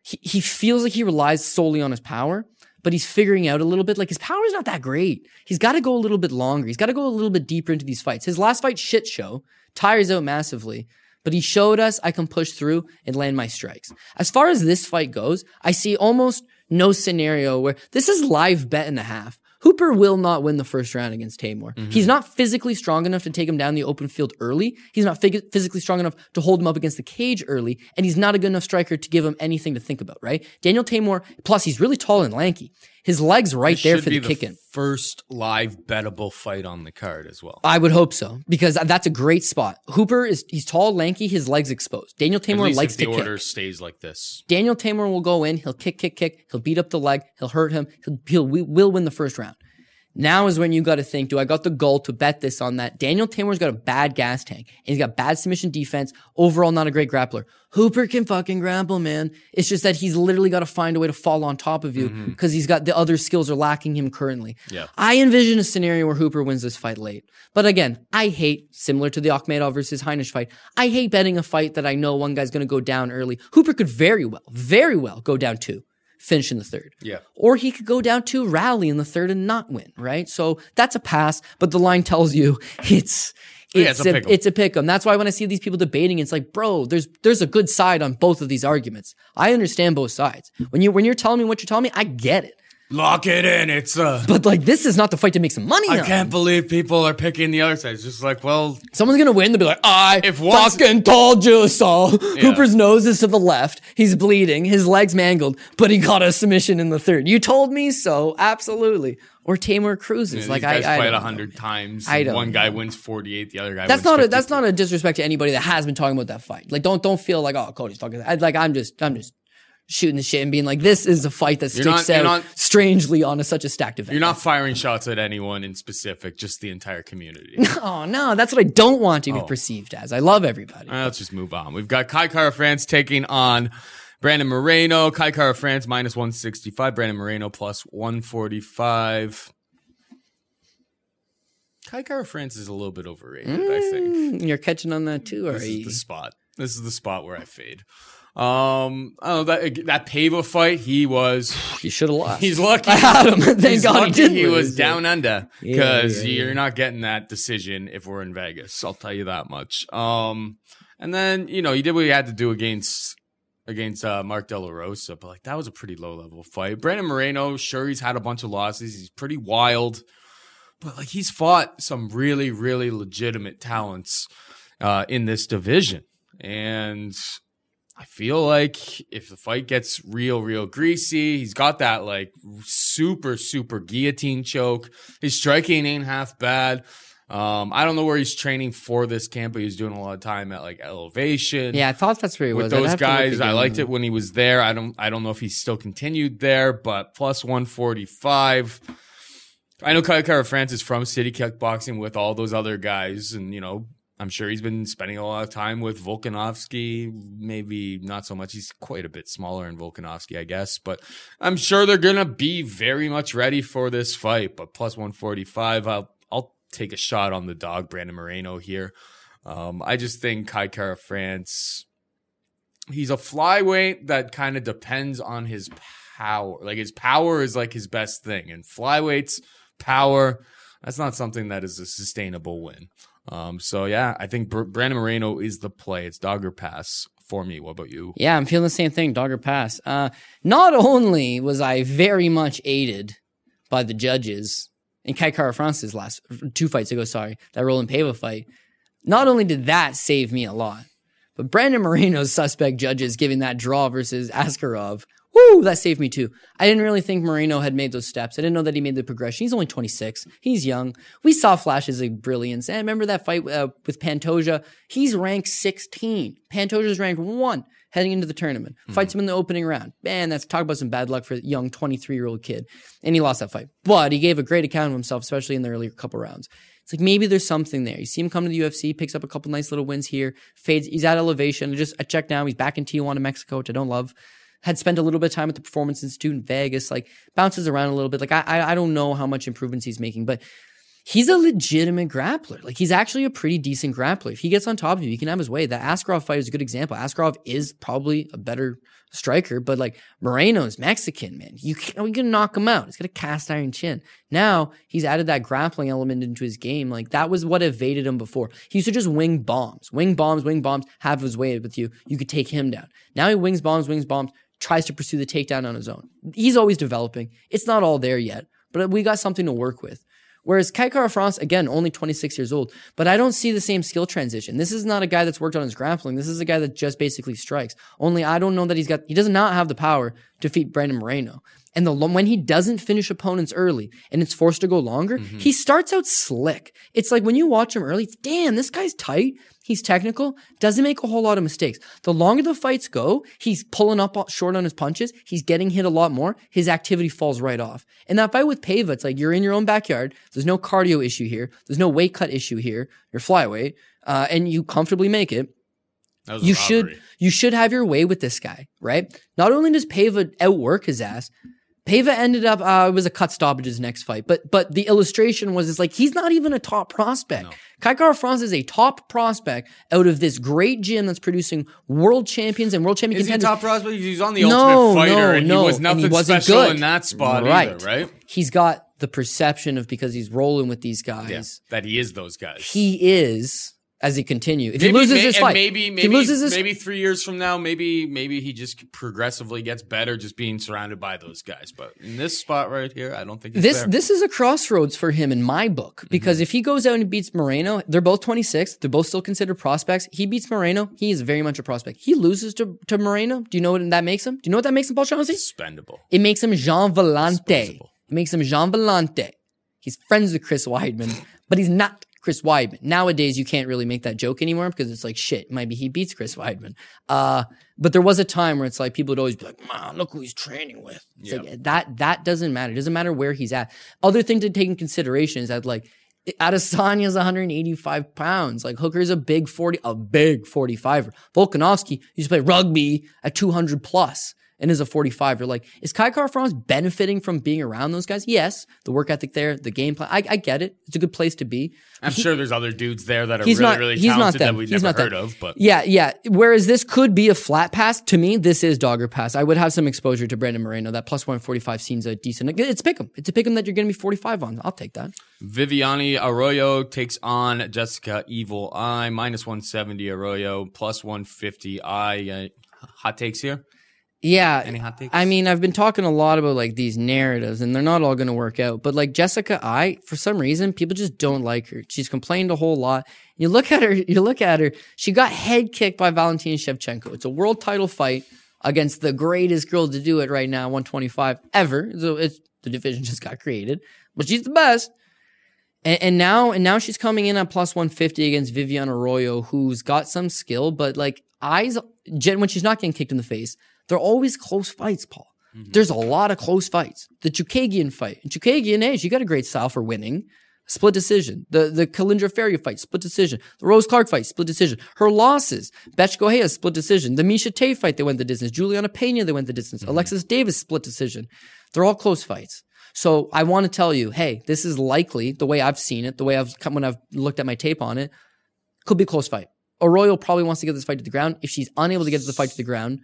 he, he feels like he relies solely on his power, but he's figuring out a little bit. Like his power is not that great. He's got to go a little bit longer. He's got to go a little bit deeper into these fights. His last fight, shit show, tires out massively, but he showed us I can push through and land my strikes. As far as this fight goes, I see almost no scenario where this is live bet and a half. Hooper will not win the first round against Teymur. Mm-hmm. He's not physically strong enough to take him down the open field early. He's not fig- physically strong enough to hold him up against the cage early, and he's not a good enough striker to give him anything to think about, right? Daniel Teymur, plus he's really tall and lanky. His legs right there for be the kick in. first live bettable fight on the card as well. I would hope so because that's a great spot. Hooper is he's tall, lanky, his legs exposed. Daniel Teymur likes if the to kick. order stays like this. Daniel Teymur will go in. He'll kick, kick, kick. He'll beat up the leg. He'll hurt him. He'll, he'll we will win the first round. Now is when you got to think: Do I got the goal to bet this on that? Daniel Teymur's got a bad gas tank, and he's got bad submission defense. Overall, not a great grappler. Hooper can fucking grapple, man. It's just that he's literally got to find a way to fall on top of you mm-hmm. because he's got the other skills are lacking him currently. Yeah. I envision a scenario where Hooper wins this fight late. But again, I hate, similar to the Akhmedov versus Heinisch fight, I hate betting a fight that I know one guy's going to go down early. Hooper could very well, very well go down two, finish in the third. Yeah. Or he could go down to rally in the third and not win, right? So that's a pass, but the line tells you it's, oh, Yeah, it's, it's a a, it's a pick 'em. That's why when I see these people debating, it's like, bro, there's there's a good side on both of these arguments. I understand both sides. When you when you're telling me what you're telling me, I get it. Lock it in. It's uh But like, this is not the fight to make some money. I on. can't believe people are picking the other side. It's just like, well, Someone's gonna win. They'll be like, I If once- fucking told you so. Hooper's nose is to the left. He's bleeding. His leg's mangled, but he got a submission in the third. You told me so. Absolutely. Or Teymur cruises. these like guys I, I fight a hundred times. I don't One guy wins forty-eight. The other guy. That's wins not a that's not a disrespect to anybody that has been talking about that fight. Like don't don't feel like oh Cody's talking. I, like I'm just I'm just shooting the shit and being like this is a fight that You're sticks not- out not- strangely on a, such a stacked event. You're not firing shots at anyone in specific, just the entire community. Oh no, that's what I don't want to be Oh. perceived as. I love everybody. Right, let's just move on. We've got Kai Kara France taking on Brandon Moreno. Kai Kara France minus 165. Brandon Moreno plus 145. Kai Kara France is a little bit overrated, I think. Mm, You're catching on that too, or This are is you? the spot. This is the spot where I fade. Um, oh, that that Paiva fight, he was. He should have lost. He's lucky. I had him. Thank He's God he didn't. he lose. was down under Yeah, because yeah, yeah. you're not getting that decision if we're in Vegas. I'll tell you that much. Um, and then you know he did what he had to do against against uh, Mark De La Rosa, but like that was a pretty low level fight. Brandon Moreno, sure, he's had a bunch of losses. He's pretty wild, but like he's fought some really, really legitimate talents uh, in this division. And I feel like if the fight gets real, real greasy, he's got that like super, super guillotine choke. His striking ain't half bad. Um, I don't know where he's training for this camp, but he's doing a lot of time at like elevation. Yeah, I thought that's where he With was. Those have to look guys, I liked it when he was there. I don't, I don't know if he's still continued there, but plus one forty five. I know Kai Kara France is from City Kickboxing with all those other guys, and you know, I'm sure he's been spending a lot of time with Volkanovski. Maybe not so much. He's quite a bit smaller in Volkanovski, I guess, but I'm sure they're gonna be very much ready for this fight. But plus 145, I'll I'll take a shot on the dog Brandon Moreno here. Um, I just think Kai Kara France. He's a flyweight that kind of depends on his power. Like his power is like his best thing, and flyweights power. That's not something that is a sustainable win. Um, so yeah, I think Br- Brandon Moreno is the play. It's dogger pass for me. What about you? Yeah, I'm feeling the same thing, Dogger Pass. Uh, not only was I very much aided by the judges in Kai Kara-France's last two fights ago, sorry, that Raulian Paiva fight, not only did that save me a lot, but Brandon Moreno's suspect judges giving that draw versus Askarov, woo, that saved me too. I didn't really think Moreno had made those steps. I didn't know that he made the progression. He's only 26. He's young. We saw flashes of brilliance. And remember that fight uh, with Pantoja? He's ranked 16. Pantoja's ranked one heading into the tournament. Fights him in the opening round. Man, that's talk about some bad luck for a young 23 year old kid. And he lost that fight. But he gave a great account of himself, especially in the earlier couple rounds. It's like maybe there's something there. You see him come to the UFC, picks up a couple nice little wins here, fades. He's at elevation. Just I check now. He's back in Tijuana, Mexico, which I don't love. Had spent a little bit of time at the Performance Institute in Vegas. Like bounces around a little bit. Like I I, don't know how much improvements he's making, but he's a legitimate grappler. Like he's actually a pretty decent grappler. If he gets on top of you, he can have his way. That Askarov fight is a good example. Askarov is probably a better striker, but like Moreno's Mexican, man. You can we can knock him out. He's got a cast iron chin. Now he's added that grappling element into his game. Like that was what evaded him before. He used to just wing bombs, wing bombs, wing bombs, have his way with you. You could take him down. Now he wings bombs, wings bombs, tries to pursue the takedown on his own. He's always developing. It's not all there yet, but we got something to work with. Whereas Kai Kara-France, again, only 26 years old, but I don't see the same skill transition. This is not a guy that's worked on his grappling. This is a guy that just basically strikes. Only I don't know that he's got, he does not have the power to defeat Brandon Moreno. And the when he doesn't finish opponents early and it's forced to go longer, he starts out slick. It's like when you watch him early, it's damn, this guy's tight. He's technical, doesn't make a whole lot of mistakes. The longer the fights go, he's pulling up short on his punches. He's getting hit a lot more. His activity falls right off. And that fight with Paiva, it's like you're in your own backyard. There's no cardio issue here. There's no weight cut issue here. You're flyweight, uh, and you comfortably make it you robbery. should you should have your way with this guy, right? Not only does Paiva outwork his ass, Paiva ended up uh, it was a cut stoppage his next fight, but but the illustration was it's like he's not even a top prospect. Kai Kara-France is a top prospect out of this great gym that's producing world champions and world champion Is he a contenders. top prospect? He's on the no, Ultimate Fighter, no, and no, he was nothing wasn't special good. in that spot right. either, right? He's got the perception of because he's rolling with these guys. Yeah, that he is those guys. He is as he continue. If he loses may- this fight, maybe maybe this maybe three years from now, maybe maybe he just progressively gets better just being surrounded by those guys. But in this spot right here, I don't think it's this there. this is a crossroads for him in my book because Mm-hmm. if he goes out and beats Moreno, they're both 26. They're both still considered prospects. He beats Moreno, he is very much a prospect. He loses to, to Moreno. Do you know what that makes him? Do you know what that makes him, Paul Shaughnessy? expendable. It makes him Gian Villante. It makes him Gian Villante. He's friends with Chris Weidman, but he's not Chris Weidman. Nowadays, you can't really make that joke anymore because it's like shit. Maybe he beats Chris Weidman. Uh, but there was a time where it's like people would always be like, "Man, look who he's training with." It's like that. That doesn't matter. It doesn't matter where he's at. Other thing to take in consideration is that like Adesanya's 185 pounds. Like Hooker's a big 40, a big 45er. Volkanovski used to play rugby at 200 plus and is a 45. You're Like, is Kai Kara-France benefiting from being around those guys? Yes. The work ethic there, the game plan. I, I get it. It's a good place to be. I'm sure there's other dudes there that are He's really, not. really he's not talented them. that we've he's never not heard them. of. But yeah, yeah. Whereas this could be a flat pass to me. This is dogger pass. I would have some exposure to Brandon Moreno. That plus 145 seems a decent. It's pick 'em. It's a pick 'em that you're going to be 45 on. I'll take that. Viviani Arroyo takes on Jessica Evil Eye minus 170 Arroyo plus 150 I. Uh, hot takes here? Yeah. Any hot takes? I mean, I've been talking a lot about like these narratives and they're not all going to work out. But like Jessica Eye, for some reason, people just don't like her. She's complained a whole lot. You look at her, you look at her, she got head kicked by Valentina Shevchenko. It's a world title fight against the greatest girl to do it right now, 125 ever. So it's the division just got created, but she's the best. And, and now, and now she's coming in at plus 150 against Vivian Arroyo, who's got some skill, but like eyes, Jen, when she's not getting kicked in the face, they're always close fights, Paul. Mm-hmm. There's a lot of close fights. The Chookagian fight. And Chookagian, hey, she got a great style for winning. Split decision. The the Kalindra Faria fight, split decision. The Rose Clark fight, split decision. Her losses. Bethe Correia, split decision. The Miesha Tate fight, they went the distance. Juliana Pena, they went the distance. Mm-hmm. Alexis Davis, split decision. They're all close fights. So I want to tell you, hey, this is likely the way I've seen it, the way I've come when I've looked at my tape on it, could be close fight. Arroyo probably wants to get this fight to the ground. If she's unable to get the fight to the ground,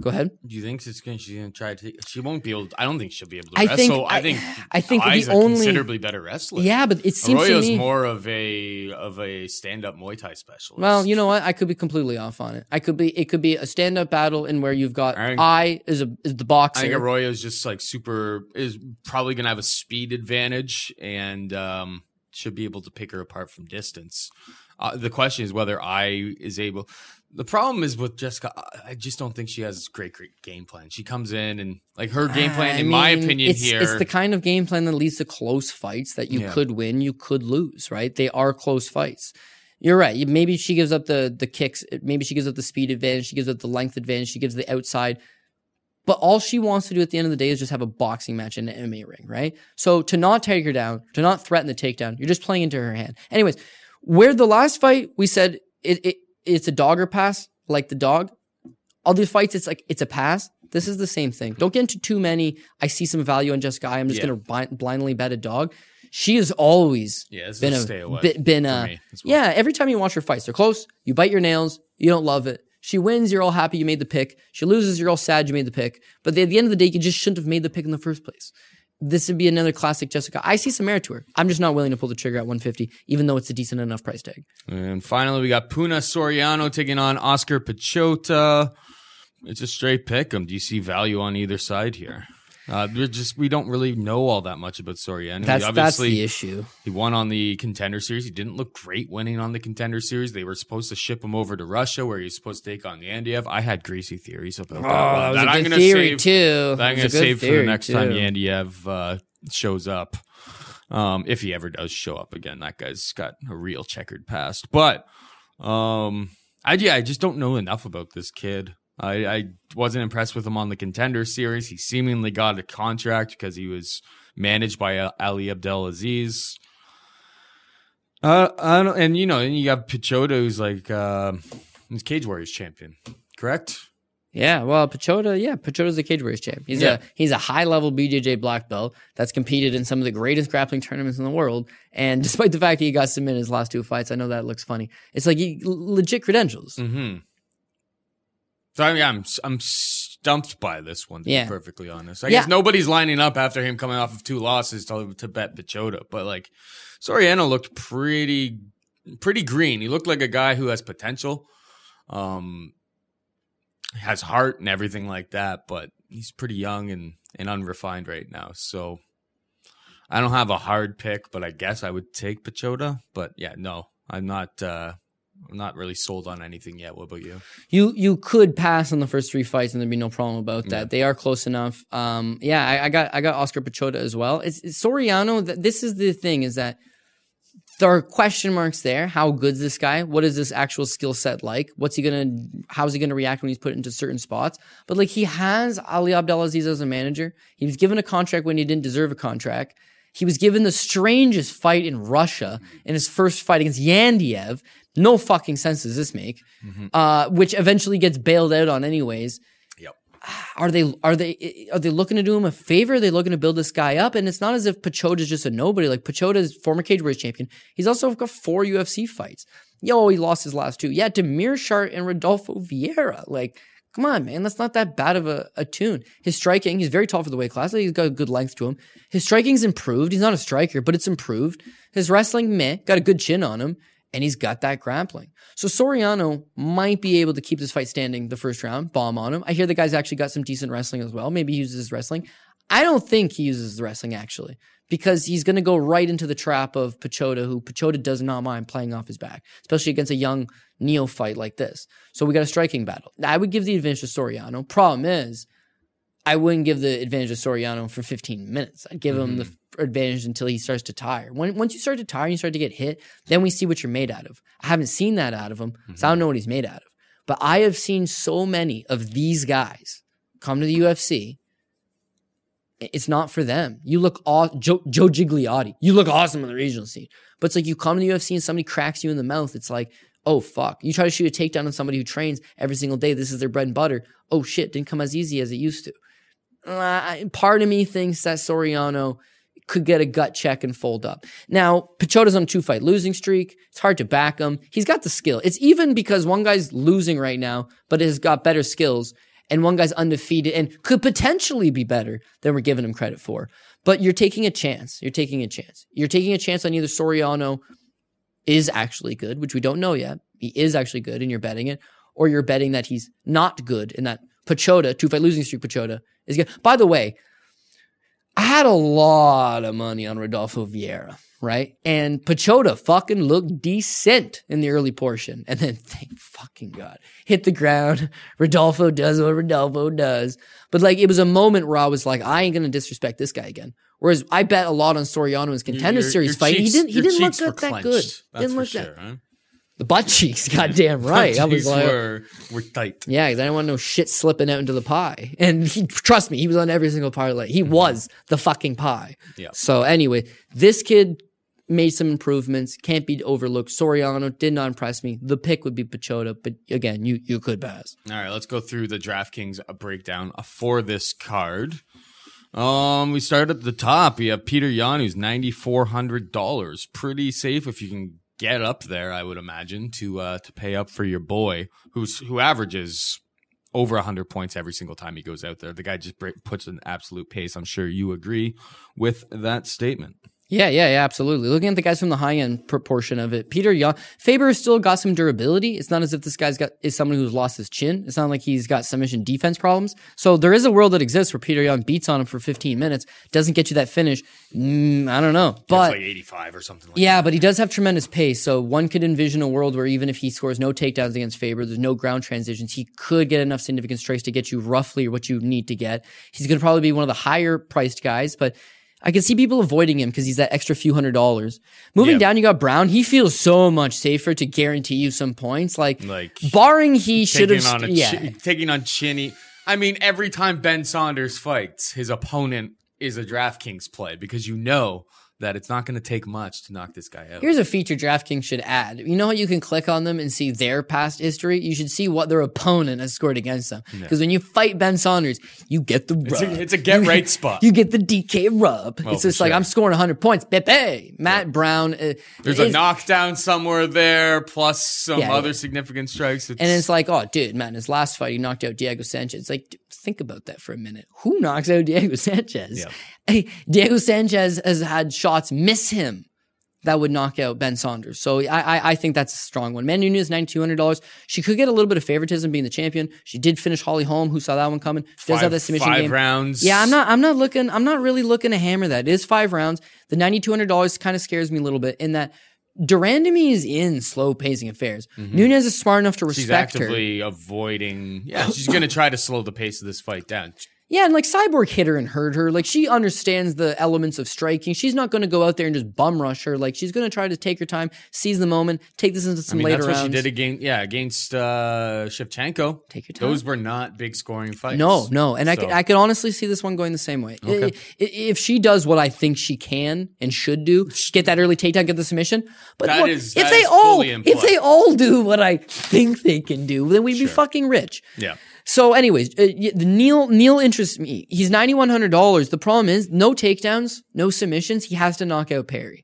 go ahead. Do you think she's going to try to? She won't be able. To, I don't think she'll be able to I wrestle. think- I I- think. I think the only- considerably better wrestler. Yeah, but it seems Arroyo's to me more of a of a stand up Muay Thai specialist. Well, you know what? I could be completely off on it. I could be. It could be a stand-up battle in where you've got I think- I is a is the boxer. I think Arroyo's just like super is probably gonna have a speed advantage and um, should be able to pick her apart from distance. Uh, the question is whether Eye is able. The problem is with Jessica. I- just don't think she has great, great game plan. She comes in and like her game plan, I in my opinion, it's, here. it's the kind of game plan that leads to close fights that you Yeah. could win, you could lose. Right? They are close fights. You're right. Maybe she gives up the the kicks. Maybe she gives up the speed advantage. She gives up the length advantage. She gives the outside. But all she wants to do at the end of the day is just have a boxing match in an MMA ring, right? So to not take her down, to not threaten the takedown, you're just playing into her hand. Anyways, where the last fight we said it, it it's a dog or pass, like the dog. All these fights, it's like it's a pass. This is the same thing. Don't get into too many. I see some value in Jessica. I'm just Yeah. gonna blindly bet a dog. She has always yeah, been a a stay away. bi- been a well. yeah. Every time you watch her fights, they're close. You bite your nails. You don't love it. She wins, you're all happy you made the pick. She loses, you're all sad you made the pick. But at the end of the day, you just shouldn't have made the pick in the first place. This would be another classic Jessica. I see some merit to her. I'm just not willing to pull the trigger at 150, even though it's a decent enough price tag. And finally, we got Puna Soriano taking on Oskar Piechota. It's a straight pick. Do you see value on either side here? Uh, we're just we don't really know all that much about Soriano. That's He that's the issue. he won on the contender series. He didn't look great winning on the contender series. They were supposed to ship him over to Russia, where he's supposed to take on the Andiev. I had greasy theories about that. Oh, one. that was That a I'm good gonna theory save- too. that I'm was going to save for the next time too. Yandiev uh, shows up. Um, if he ever does show up again, that guy's got a real checkered past. But um, I yeah, I just don't know enough about this kid. I, I wasn't impressed with him on the contender series. He seemingly got a contract because he was managed by Ali Abdelaziz. Uh, I don't, and you know, and you have Piechota, who's like uh, he's Cage Warriors champion, correct? Yeah, well, Piechota, yeah, Piechota's the Cage Warriors champ. He's Yeah. a he's a high level BJJ black belt that's competed in some of the greatest grappling tournaments in the world. And despite the fact that he got submitted his last two fights, I know that looks funny. It's like he, legit credentials. Mm-hmm. So I mean, I'm I'm stumped by this one. To Yeah. be perfectly honest, I Yeah. guess nobody's lining up after him coming off of two losses to, to bet Piechota. But like, Soriano looked pretty pretty green. He looked like a guy who has potential, um, has heart and everything like that. But he's pretty young and and unrefined right now. So I don't have a hard pick, but I guess I would take Piechota. But yeah, no, I'm not. uh I'm not really sold on anything yet. What about you? You you could pass on the first three fights and there'd be no problem about that. Yeah. They are close enough. Um, yeah, I, I got I got Oskar Piechota as well. It's, it's Soriano. th- This is the thing is that there are question marks there. How good's this guy? What is this actual skill set like? What's he gonna? How's he gonna react when he's put into certain spots? But like he has Ali Abdelaziz as a manager. He was given a contract when he didn't deserve a contract. He was given the strangest fight in Russia in his first fight against Yandiev. No fucking sense does this make. Uh, which eventually gets bailed out on anyways. Yep. Are they are they are they looking to do him a favor? Are they looking to build this guy up? And it's not as if Piechota's just a nobody. Like Piechota's former Cage Warriors champion. He's also got four UFC fights. Yo, he lost his last two. Yeah, to Meerschaert and Rodolfo Vieira. Like, come on, man. That's not that bad of a, a tune. His striking, he's very tall for the weight class. He's got a good length to him. His striking's improved. He's not a striker, but it's improved. His wrestling, meh, got a good chin on him. and he's got that grappling. So Soriano might be able to keep this fight standing the first round, bomb on him. I hear the guy's actually got some decent wrestling as well. Maybe he uses his wrestling. I don't think he uses the wrestling actually because he's going to go right into the trap of Piechota, who Piechota does not mind playing off his back, especially against a young neophyte like this. So we got a striking battle. I would give the advantage to Soriano. Problem is, I wouldn't give the advantage to Soriano for 15 minutes. I'd give him the mm-hmm. advantage until he starts to tire. When, once you start to tire and you start to get hit, then we see what you're made out of. I haven't seen that out of him, so I don't mm-hmm. know what he's made out of. But I have seen so many of these guys come to the UFC. It's not for them. You look Joe, Joe Gigliotti. You look awesome on the regional scene. But it's like you come to the UFC and somebody cracks you in the mouth. It's like, oh fuck. You try to shoot a takedown on somebody who trains every single day. This is their bread and butter. Oh shit, didn't come as easy as it used to. Uh, part of me thinks that Soriano could get a gut check and fold up. Now, Piechota's on a two fight losing streak. It's hard to back him. He's got the skill. It's even because one guy's losing right now, but has got better skills, and one guy's undefeated and could potentially be better than we're giving him credit for. But you're taking a chance. You're taking a chance. You're taking a chance on either Soriano is actually good, which we don't know yet. He is actually good, and you're betting it, or you're betting that he's not good and that Piechota, two fight losing streak Piechota, is good. By the way, I had a lot of money on Rodolfo Vieira, right? And Piechota fucking looked decent in the early portion. And then, thank fucking God, hit the ground. Rodolfo does what Rodolfo does. But like, it was a moment where I was like, I ain't going to disrespect this guy again. Whereas I bet a lot on Soriano in his contender Your- series your fight. cheeks- he didn't, he didn't look that, that good. That's didn't look sure, that. huh? The butt cheeks, goddamn right. I was like, were, were tight. yeah, because I didn't want no shit slipping out into the pie. And he, trust me, he was on every single parlay. He mm-hmm. was the fucking pie. Yeah. So anyway, this kid made some improvements. Can't be overlooked. Soriano did not impress me. The pick would be Piechota, but again, you you could pass. All right, let's go through the DraftKings uh, breakdown uh, for this card. Um, we start at the top. You have Peter Yan, who's ninety four hundred dollars. Pretty safe if you can get up there, I would imagine, to uh to pay up for your boy, who's who averages over hundred points every single time he goes out there. The guy just puts an absolute pace. I'm sure you agree with that statement. Yeah, yeah, yeah, absolutely. Looking at the guys from the high end proportion of it, Peter Yan, Faber has still got some durability. It's not as if this guy's got is someone who's lost his chin. It's not like he's got submission defense problems. So there is a world that exists where Peter Yan beats on him for 15 minutes, doesn't get you that finish. Mm, I don't know, but like eighty five or something. like yeah, but he does have tremendous pace. So one could envision a world where even if he scores no takedowns against Faber, there's no ground transitions, he could get enough significant strikes to get you roughly what you need to get. He's going to probably be one of the higher priced guys, but I can see people avoiding him because he's that extra few hundred dollars. Moving down, you got Brown. He feels so much safer to guarantee you some points. Like, Like, barring he should have, a yeah. taking on Chinny. I mean, every time Ben Saunders fights, his opponent is a DraftKings play because you know that it's not going to take much to knock this guy out. Here's a feature DraftKings should add. You know how you can click on them and see their past history? You should see what their opponent has scored against them. Because when you fight Ben Saunders, you get the rub. it's, a, it's a get right spot. You get the DK rub. Oh, it's just like. I'm scoring 100 points. Pepe, Matt Brown. Uh, There's a knockdown somewhere there, plus some Yeah, other yeah. significant strikes. It's, And it's like, oh, dude, man, his last fight, he knocked out Diego Sanchez. It's like, think about that for a minute. Who knocks out Diego Sanchez? Yeah. Hey, Diego Sanchez has had shots miss him that would knock out Ben Saunders. So I, I, I think that's a strong one. Man Nunes, $9,200. She could get a little bit of favoritism being the champion. She did finish Holly Holm, who saw that one coming. Does five, have that submission five game. rounds. Yeah, I'm not. I'm not looking. I'm not really looking to hammer that. It is five rounds. The ninety two hundred dollars kind of scares me a little bit in that De Randamie is in slow pacing affairs. Mm-hmm. Nunes is smart enough to She's respect her. actively avoiding. Yeah, she's going to try to slow the pace of this fight down. Yeah, and like Cyborg hit her and hurt her. Like she understands the elements of striking. She's not going to go out there and just bum rush her. Like she's going to try to take her time, seize the moment, take this into I some mean, later that's what rounds. she did against. Yeah, against uh, Shevchenko. Take your time. Those were not big scoring fights. No, no, and I could, I could honestly see this one going the same way. Okay. I- I- If she does what I think she can and should do, get that early takedown, get the submission. But That look, is- if they all if they all do what I think they can do, then we'd be fucking rich. Yeah. So, anyways, uh, Neal Neal interests me. He's ninety one hundred dollars. The problem is no takedowns, no submissions. He has to knock out Perry.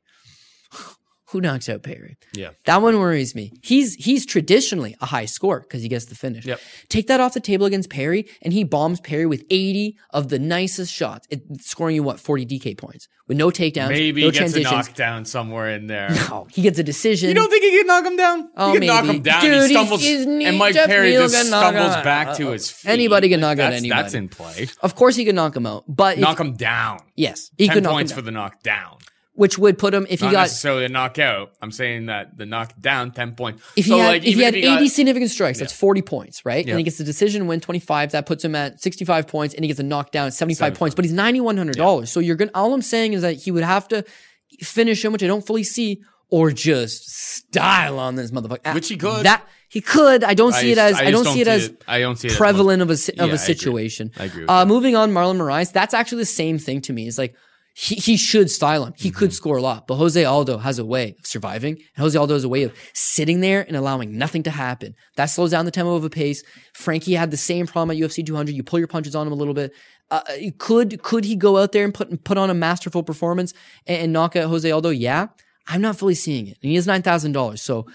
Who knocks out Perry? Yeah. That one worries me. He's he's traditionally a high scorer because he gets the finish. Yep. Take that off the table against Perry, and he bombs Perry with 80 of the nicest shots, it, scoring you what 40 DK points with no takedowns, Maybe no he gets a knockdown somewhere in there. Oh, he gets a decision. You don't think he can knock him down? Oh, he can knock him down. Dude, he he's- stumbles, he's neat. and Mike Jeff Perry Neal just stumbles back out. to his feet. Anybody can knock out anybody. That's in play. Of course, he can knock him out, but if- Knock him down. yes, he Ten could knock him points down, for the knockdown. Which would put him if he Not got necessarily a knockout. I'm saying that the knockdown, ten points. if he So, had like, if he had 80 got- significant strikes, that's 40 points, right? Yeah. And he gets the decision win 25, that puts him at 65 points, and he gets a knockdown at 75 points, but he's $9,100. So you're gonna all I'm saying is that he would have to finish him, which I don't fully see, or just style on this motherfucker. Which he could. That he could. I don't see it as I, just don't see it as I don't see it prevalent of a Yeah, I of a agree. situation. I agree with Uh, moving on, Marlon Moraes. That's actually the same thing to me. It's like he, he should style him. He Mm-hmm. could score a lot, but Jose Aldo has a way of surviving. And Jose Aldo has a way of sitting there and allowing nothing to happen. That slows down the tempo of a pace. Frankie had the same problem at UFC 200. You pull your punches on him a little bit. Uh, could could he go out there and put put on a masterful performance and, and knock out Jose Aldo? Yeah, I'm not fully seeing it. And he has nine thousand dollars, so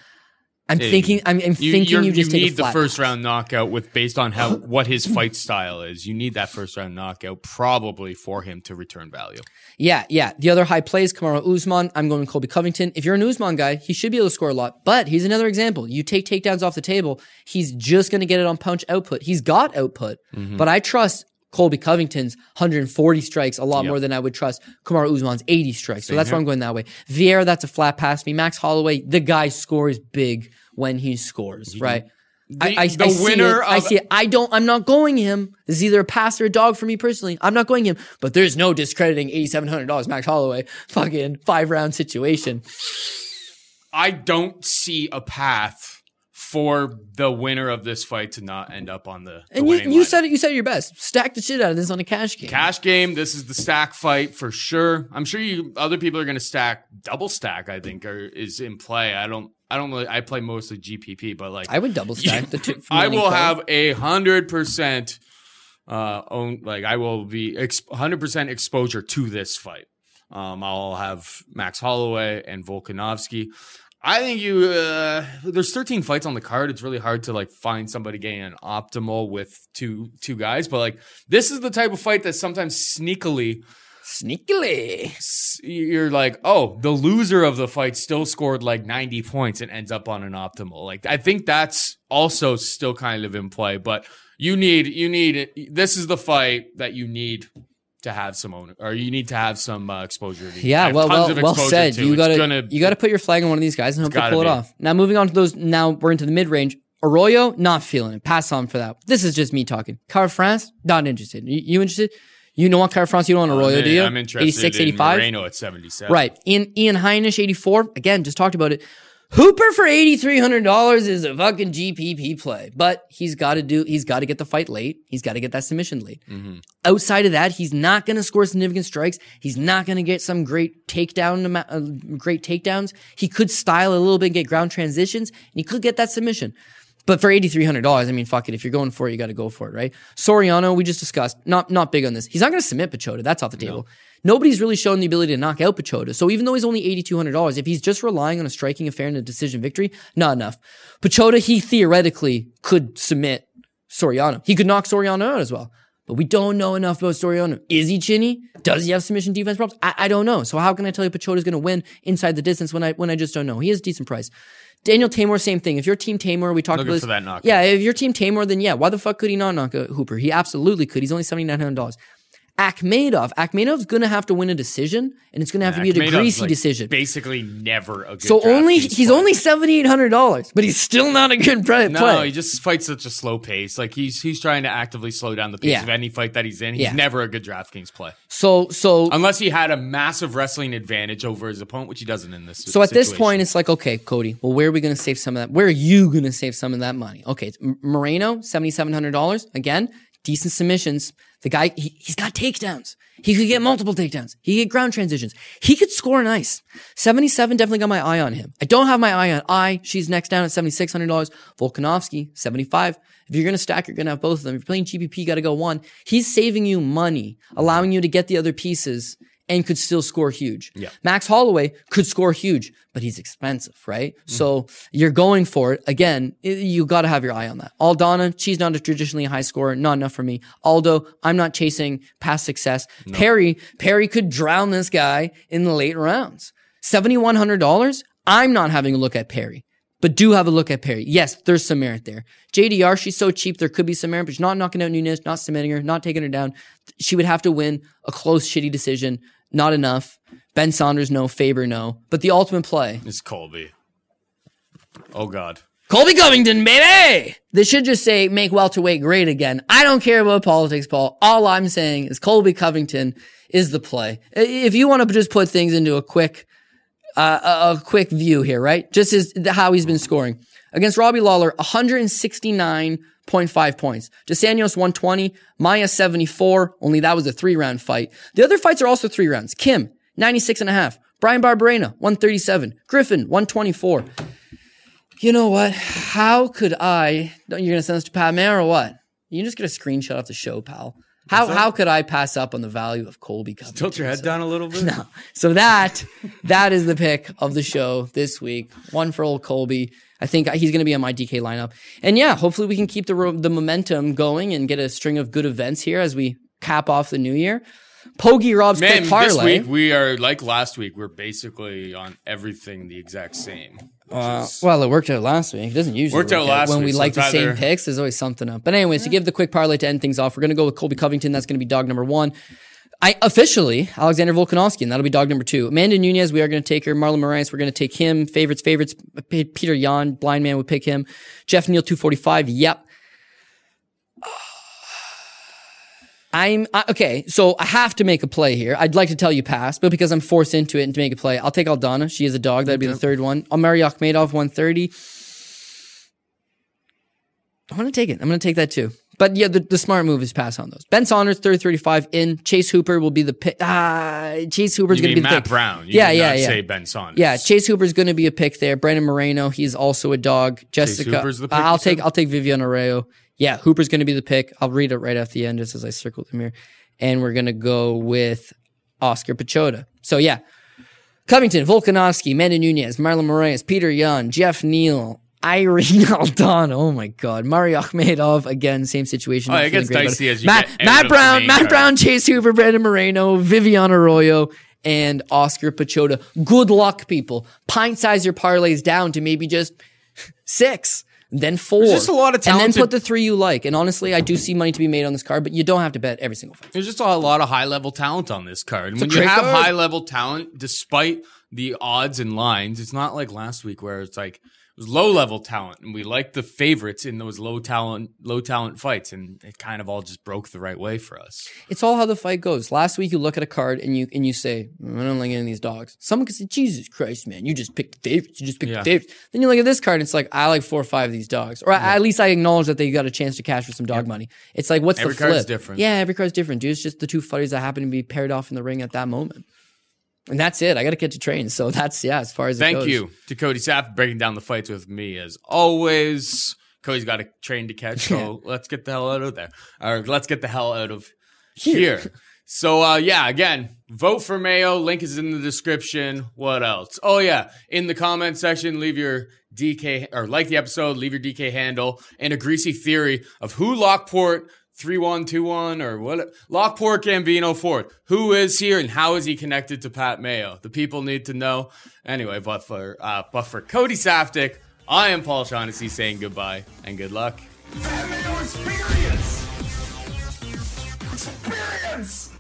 I'm thinking. I'm, I'm thinking you're- you just take need the first round knockout with based on how what his fight style is. You need that first round knockout probably for him to return value. Yeah, yeah. The other high plays, Kamaru Usman. I'm going Colby Covington. If you're an Usman guy, he should be able to score a lot. But he's another example. You take takedowns off the table, he's just going to get it on punch output. He's got output, Mm-hmm. but I trust Colby Covington's 140 strikes a lot Yep. more than I would trust Kamaru Usman's 80 strikes. So that's why I'm going that way. Vieira, that's a flat pass me. Max Holloway, the guy scores big when he scores, right? I, I, the I see winner it. I see it. I don't. I'm not going him. This is either a pass or a dog for me personally. I'm not going him. But there's no discrediting eighty seven hundred dollars Max Holloway fucking five round situation. I don't see a path for the winner of this fight to not end up on the, the And you, you said it. You said your best. Stack the shit out of this on a cash game. Cash game. This is the stack fight for sure. I'm sure you other people are going to stack double stack. I think or is in play. I don't. I don't really. I play mostly GPP, but like I would double stack the two. I will play. have a hundred percent uh own like I will be hundred percent exposure to this fight. Um, I'll have Max Holloway and Volkanovski. I think you uh, there's 13 fights on the card. It's really hard to like find somebody getting an optimal with two two guys, but like this is the type of fight that sometimes sneakily sneakily. you're like, oh, the loser of the fight still scored like 90 points and ends up on an optimal. Like I think that's also still kind of in play, but you need you need this is the fight that you need to have some owner or you need to have some uh, exposure to. Yeah, well, well, well said. to. You gotta, you gotta put your flag on one of these guys and hope they pull it off. Now, moving on to those. Now we're into the mid range. Arroyo, not feeling it. Pass on for that. This is just me talking. Kara-France, not interested. You, you interested? You know what Kara-France? You don't want Arroyo, do you? I'm interested 86, in 85? Moreno at 77. Right. Ian, Ian Heinisch, 84. Again, just talked about it. Hooper for $8,300 is a fucking GPP play, but he's got to do, he's got to get the fight late. He's got to get that submission late. Outside of that, he's not going to score significant strikes. He's not going to get some great takedown, uh, great takedowns. He could style a little bit and get ground transitions and he could get that submission. But for eighty three hundred dollars, I mean, fuck it. If you're going for it, you got to go for it, right? Soriano, we just discussed, not not big on this. He's not going to submit Piechota. That's off the table. Nobody's really shown the ability to knock out Piechota. So even though he's only eighty two hundred dollars, if he's just relying on a striking affair and a decision victory, not enough. Piechota, he theoretically could submit Soriano. He could knock Soriano out as well. But we don't know enough about Soriano. Is he chinny? Does he have submission defense problems? I, I don't know. So how can I tell you Piechota's going to win inside the distance when I when I just don't know? He has a decent price. Daniel Teymur, same thing. If you're Team Teymur, we talked Looking about this. for that knockout. Yeah, if you're Team Teymur, then yeah, why the fuck could he not knock out Hooper? He absolutely could. He's only seventy nine hundred dollars. Akhmedov, Akhmedov's gonna have to win a decision, and it's gonna have to be a greasy like, decision. Basically, never a good. So only he's play. only seventy eight hundred dollars, but he's still not a good play. No, he just fights such a slow pace. Like he's he's trying to actively slow down the pace Yeah. of any fight that he's in. He's Yeah. never a good DraftKings play so so unless he had a massive wrestling advantage over his opponent, which he doesn't in this. So at this point, it's like, okay, Cody, well, where are we going to save some of that? Where are you going to save some of that money? Okay, it's Moreno, $7,700. Again, decent submissions. The guy, he, he's got takedowns. He could get multiple takedowns. He could get ground transitions. He could score nice. 77 definitely got my eye on him. I don't have my eye on Eye. She's next down at $7,600. Volkanovski, 75. If you're going to stack, you're going to have both of them. If you're playing GPP, you got to go one. He's saving you money, allowing you to get the other pieces and could still score huge. Yeah. Max Holloway could score huge, but he's expensive, right? Mm-hmm. So you're going for it. Again, you got to have your eye on that. Aldana, she's not a traditionally high scorer, not enough for me. Aldo, I'm not chasing past success. Perry, Perry could drown this guy in the late rounds. $7,100? I'm not having a look at Perry. But do have a look at Perry. Yes, there's some merit there. JDR, she's so cheap, there could be some merit, but she's not knocking out Nunes, not submitting her, not taking her down. She would have to win a close, shitty decision. Not enough. Ben Saunders, no. Faber, no. But the ultimate play. It's Colby. Oh God. Colby Covington, baby! This should just say make welterweight great again. I don't care about politics, Paul. All I'm saying is Colby Covington is the play. If you want to just put things into a quick, uh, a, quick view here, right? Just as how he's been scoring against Robbie Lawler, 169.5 points. Dos Anjos 120, Maia 74. Only that was a three round fight. The other fights are also three rounds. Kim 96 and a half. Bryan Barberena 137. Griffin 124 you know what? How could I? You're gonna send this to Pat Mayo or what? You can just get a screenshot of the show, pal. How how could I pass up on the value of Colby Covington? Tilt your head down a little bit. No. So that that is the pick of the show this week. One for old Colby. I think he's going to be on my DK lineup. And yeah, hopefully we can keep the the momentum going and get a string of good events here as we cap off the new year. Pogie Rob's Man, quick parlay. this week we are like last week. We're basically on everything the exact same. Uh, is- Well, it worked out last week. It doesn't usually Worked out last last when week, we so like the same picks. There's always something up. But anyways, to give the quick parlay to end things off, we're gonna go with Colby Covington. That's gonna be dog number one. I officially Alexander Volkanovski, and that'll be dog number two. Amanda Nunes, we are going to take her. Marlon Moraes, we're going to take him. Favorites, favorites. Peter Yan, blind man would pick him. Jeff Neal, two forty five. Yep. I'm I, okay. So I have to make a play here. I'd like to tell you pass, but because I'm forced into it and to make a play, I'll take Aldana. She is a dog. That'd be the third one. Omari Akhmedov, 130. I'm to take it. I'm going to take that too. But yeah, the, the smart move is pass on those. Ben Saunders, 30 35 in. Chase Hooper will be the pick. Ah, Chase Hooper's going to be the Matt pick. Brown? You yeah, yeah, yeah. Say Ben Saunders. Yeah, Chase Hooper's going to be a pick there. Brandon Moreno, he's also a dog. Jessica, the pick, I'll take? I'll take Vivian Arreo. Yeah, Hooper's going to be the pick. I'll read it right at the end just as I circled them here, and we're going to go with Oskar Piechota. So yeah, Covington, Volkanovski, Manda Nunes, Marlon Moraes, Peter Yan, Jeff Neal. Irene Aldana, oh my God, Mari Akhmedov again, same situation. Oh, it gets feeling great about dicey as you Matt, get Matt Brown, Matt card. Brown, Chase Hooper, Brandon Moreno, Vivian Arroyo, and Oskar Piechota. Good luck, people. Pint size your parlays down to maybe just six, then four. There's just a lot of And then put the three you like. And honestly, I do see money to be made on this card, but you don't have to bet every single fight. There's just a lot of high level talent on this card. And when you have card. high level talent, despite the odds and lines, it's not like last week where it's like was low level talent, and we liked the favorites in those low talent low talent fights, and it kind of all just broke the right way for us. It's all how the fight goes. Last week, you look at a card and you and you say, "Mm, "I don't like any of these dogs." Someone could say, "Jesus Christ, man, you just picked the favorites. You just picked Yeah. the favorites." Then you look at this card and it's like, "I like four or five of these dogs," or at least I acknowledge that they got a chance to cash for some dog money. It's like, what's Every the flip? different. Yeah, every card's different, dude. It's just the two fighters that happen to be paired off in the ring at that moment. And that's it. I got to get to train. So that's yeah. As far as it Thank you to Cody Sapp for breaking down the fights with me as always. Cody's got a train to catch, so let's get the hell out of there. Or let's get the hell out of here. So uh yeah, again, vote for Mayo. Link is in the description. What else? Oh yeah, in the comment section, leave your DK or like the episode, leave your DK handle and a greasy theory of who Lockport 3121 or what Lockport Gambino Ford. Who is here and how is he connected to Pat Mayo? The people need to know. Anyway, but for uh but for Cody Saftik, I am Paul Shaughnessy saying goodbye and good luck. Experience! Experience!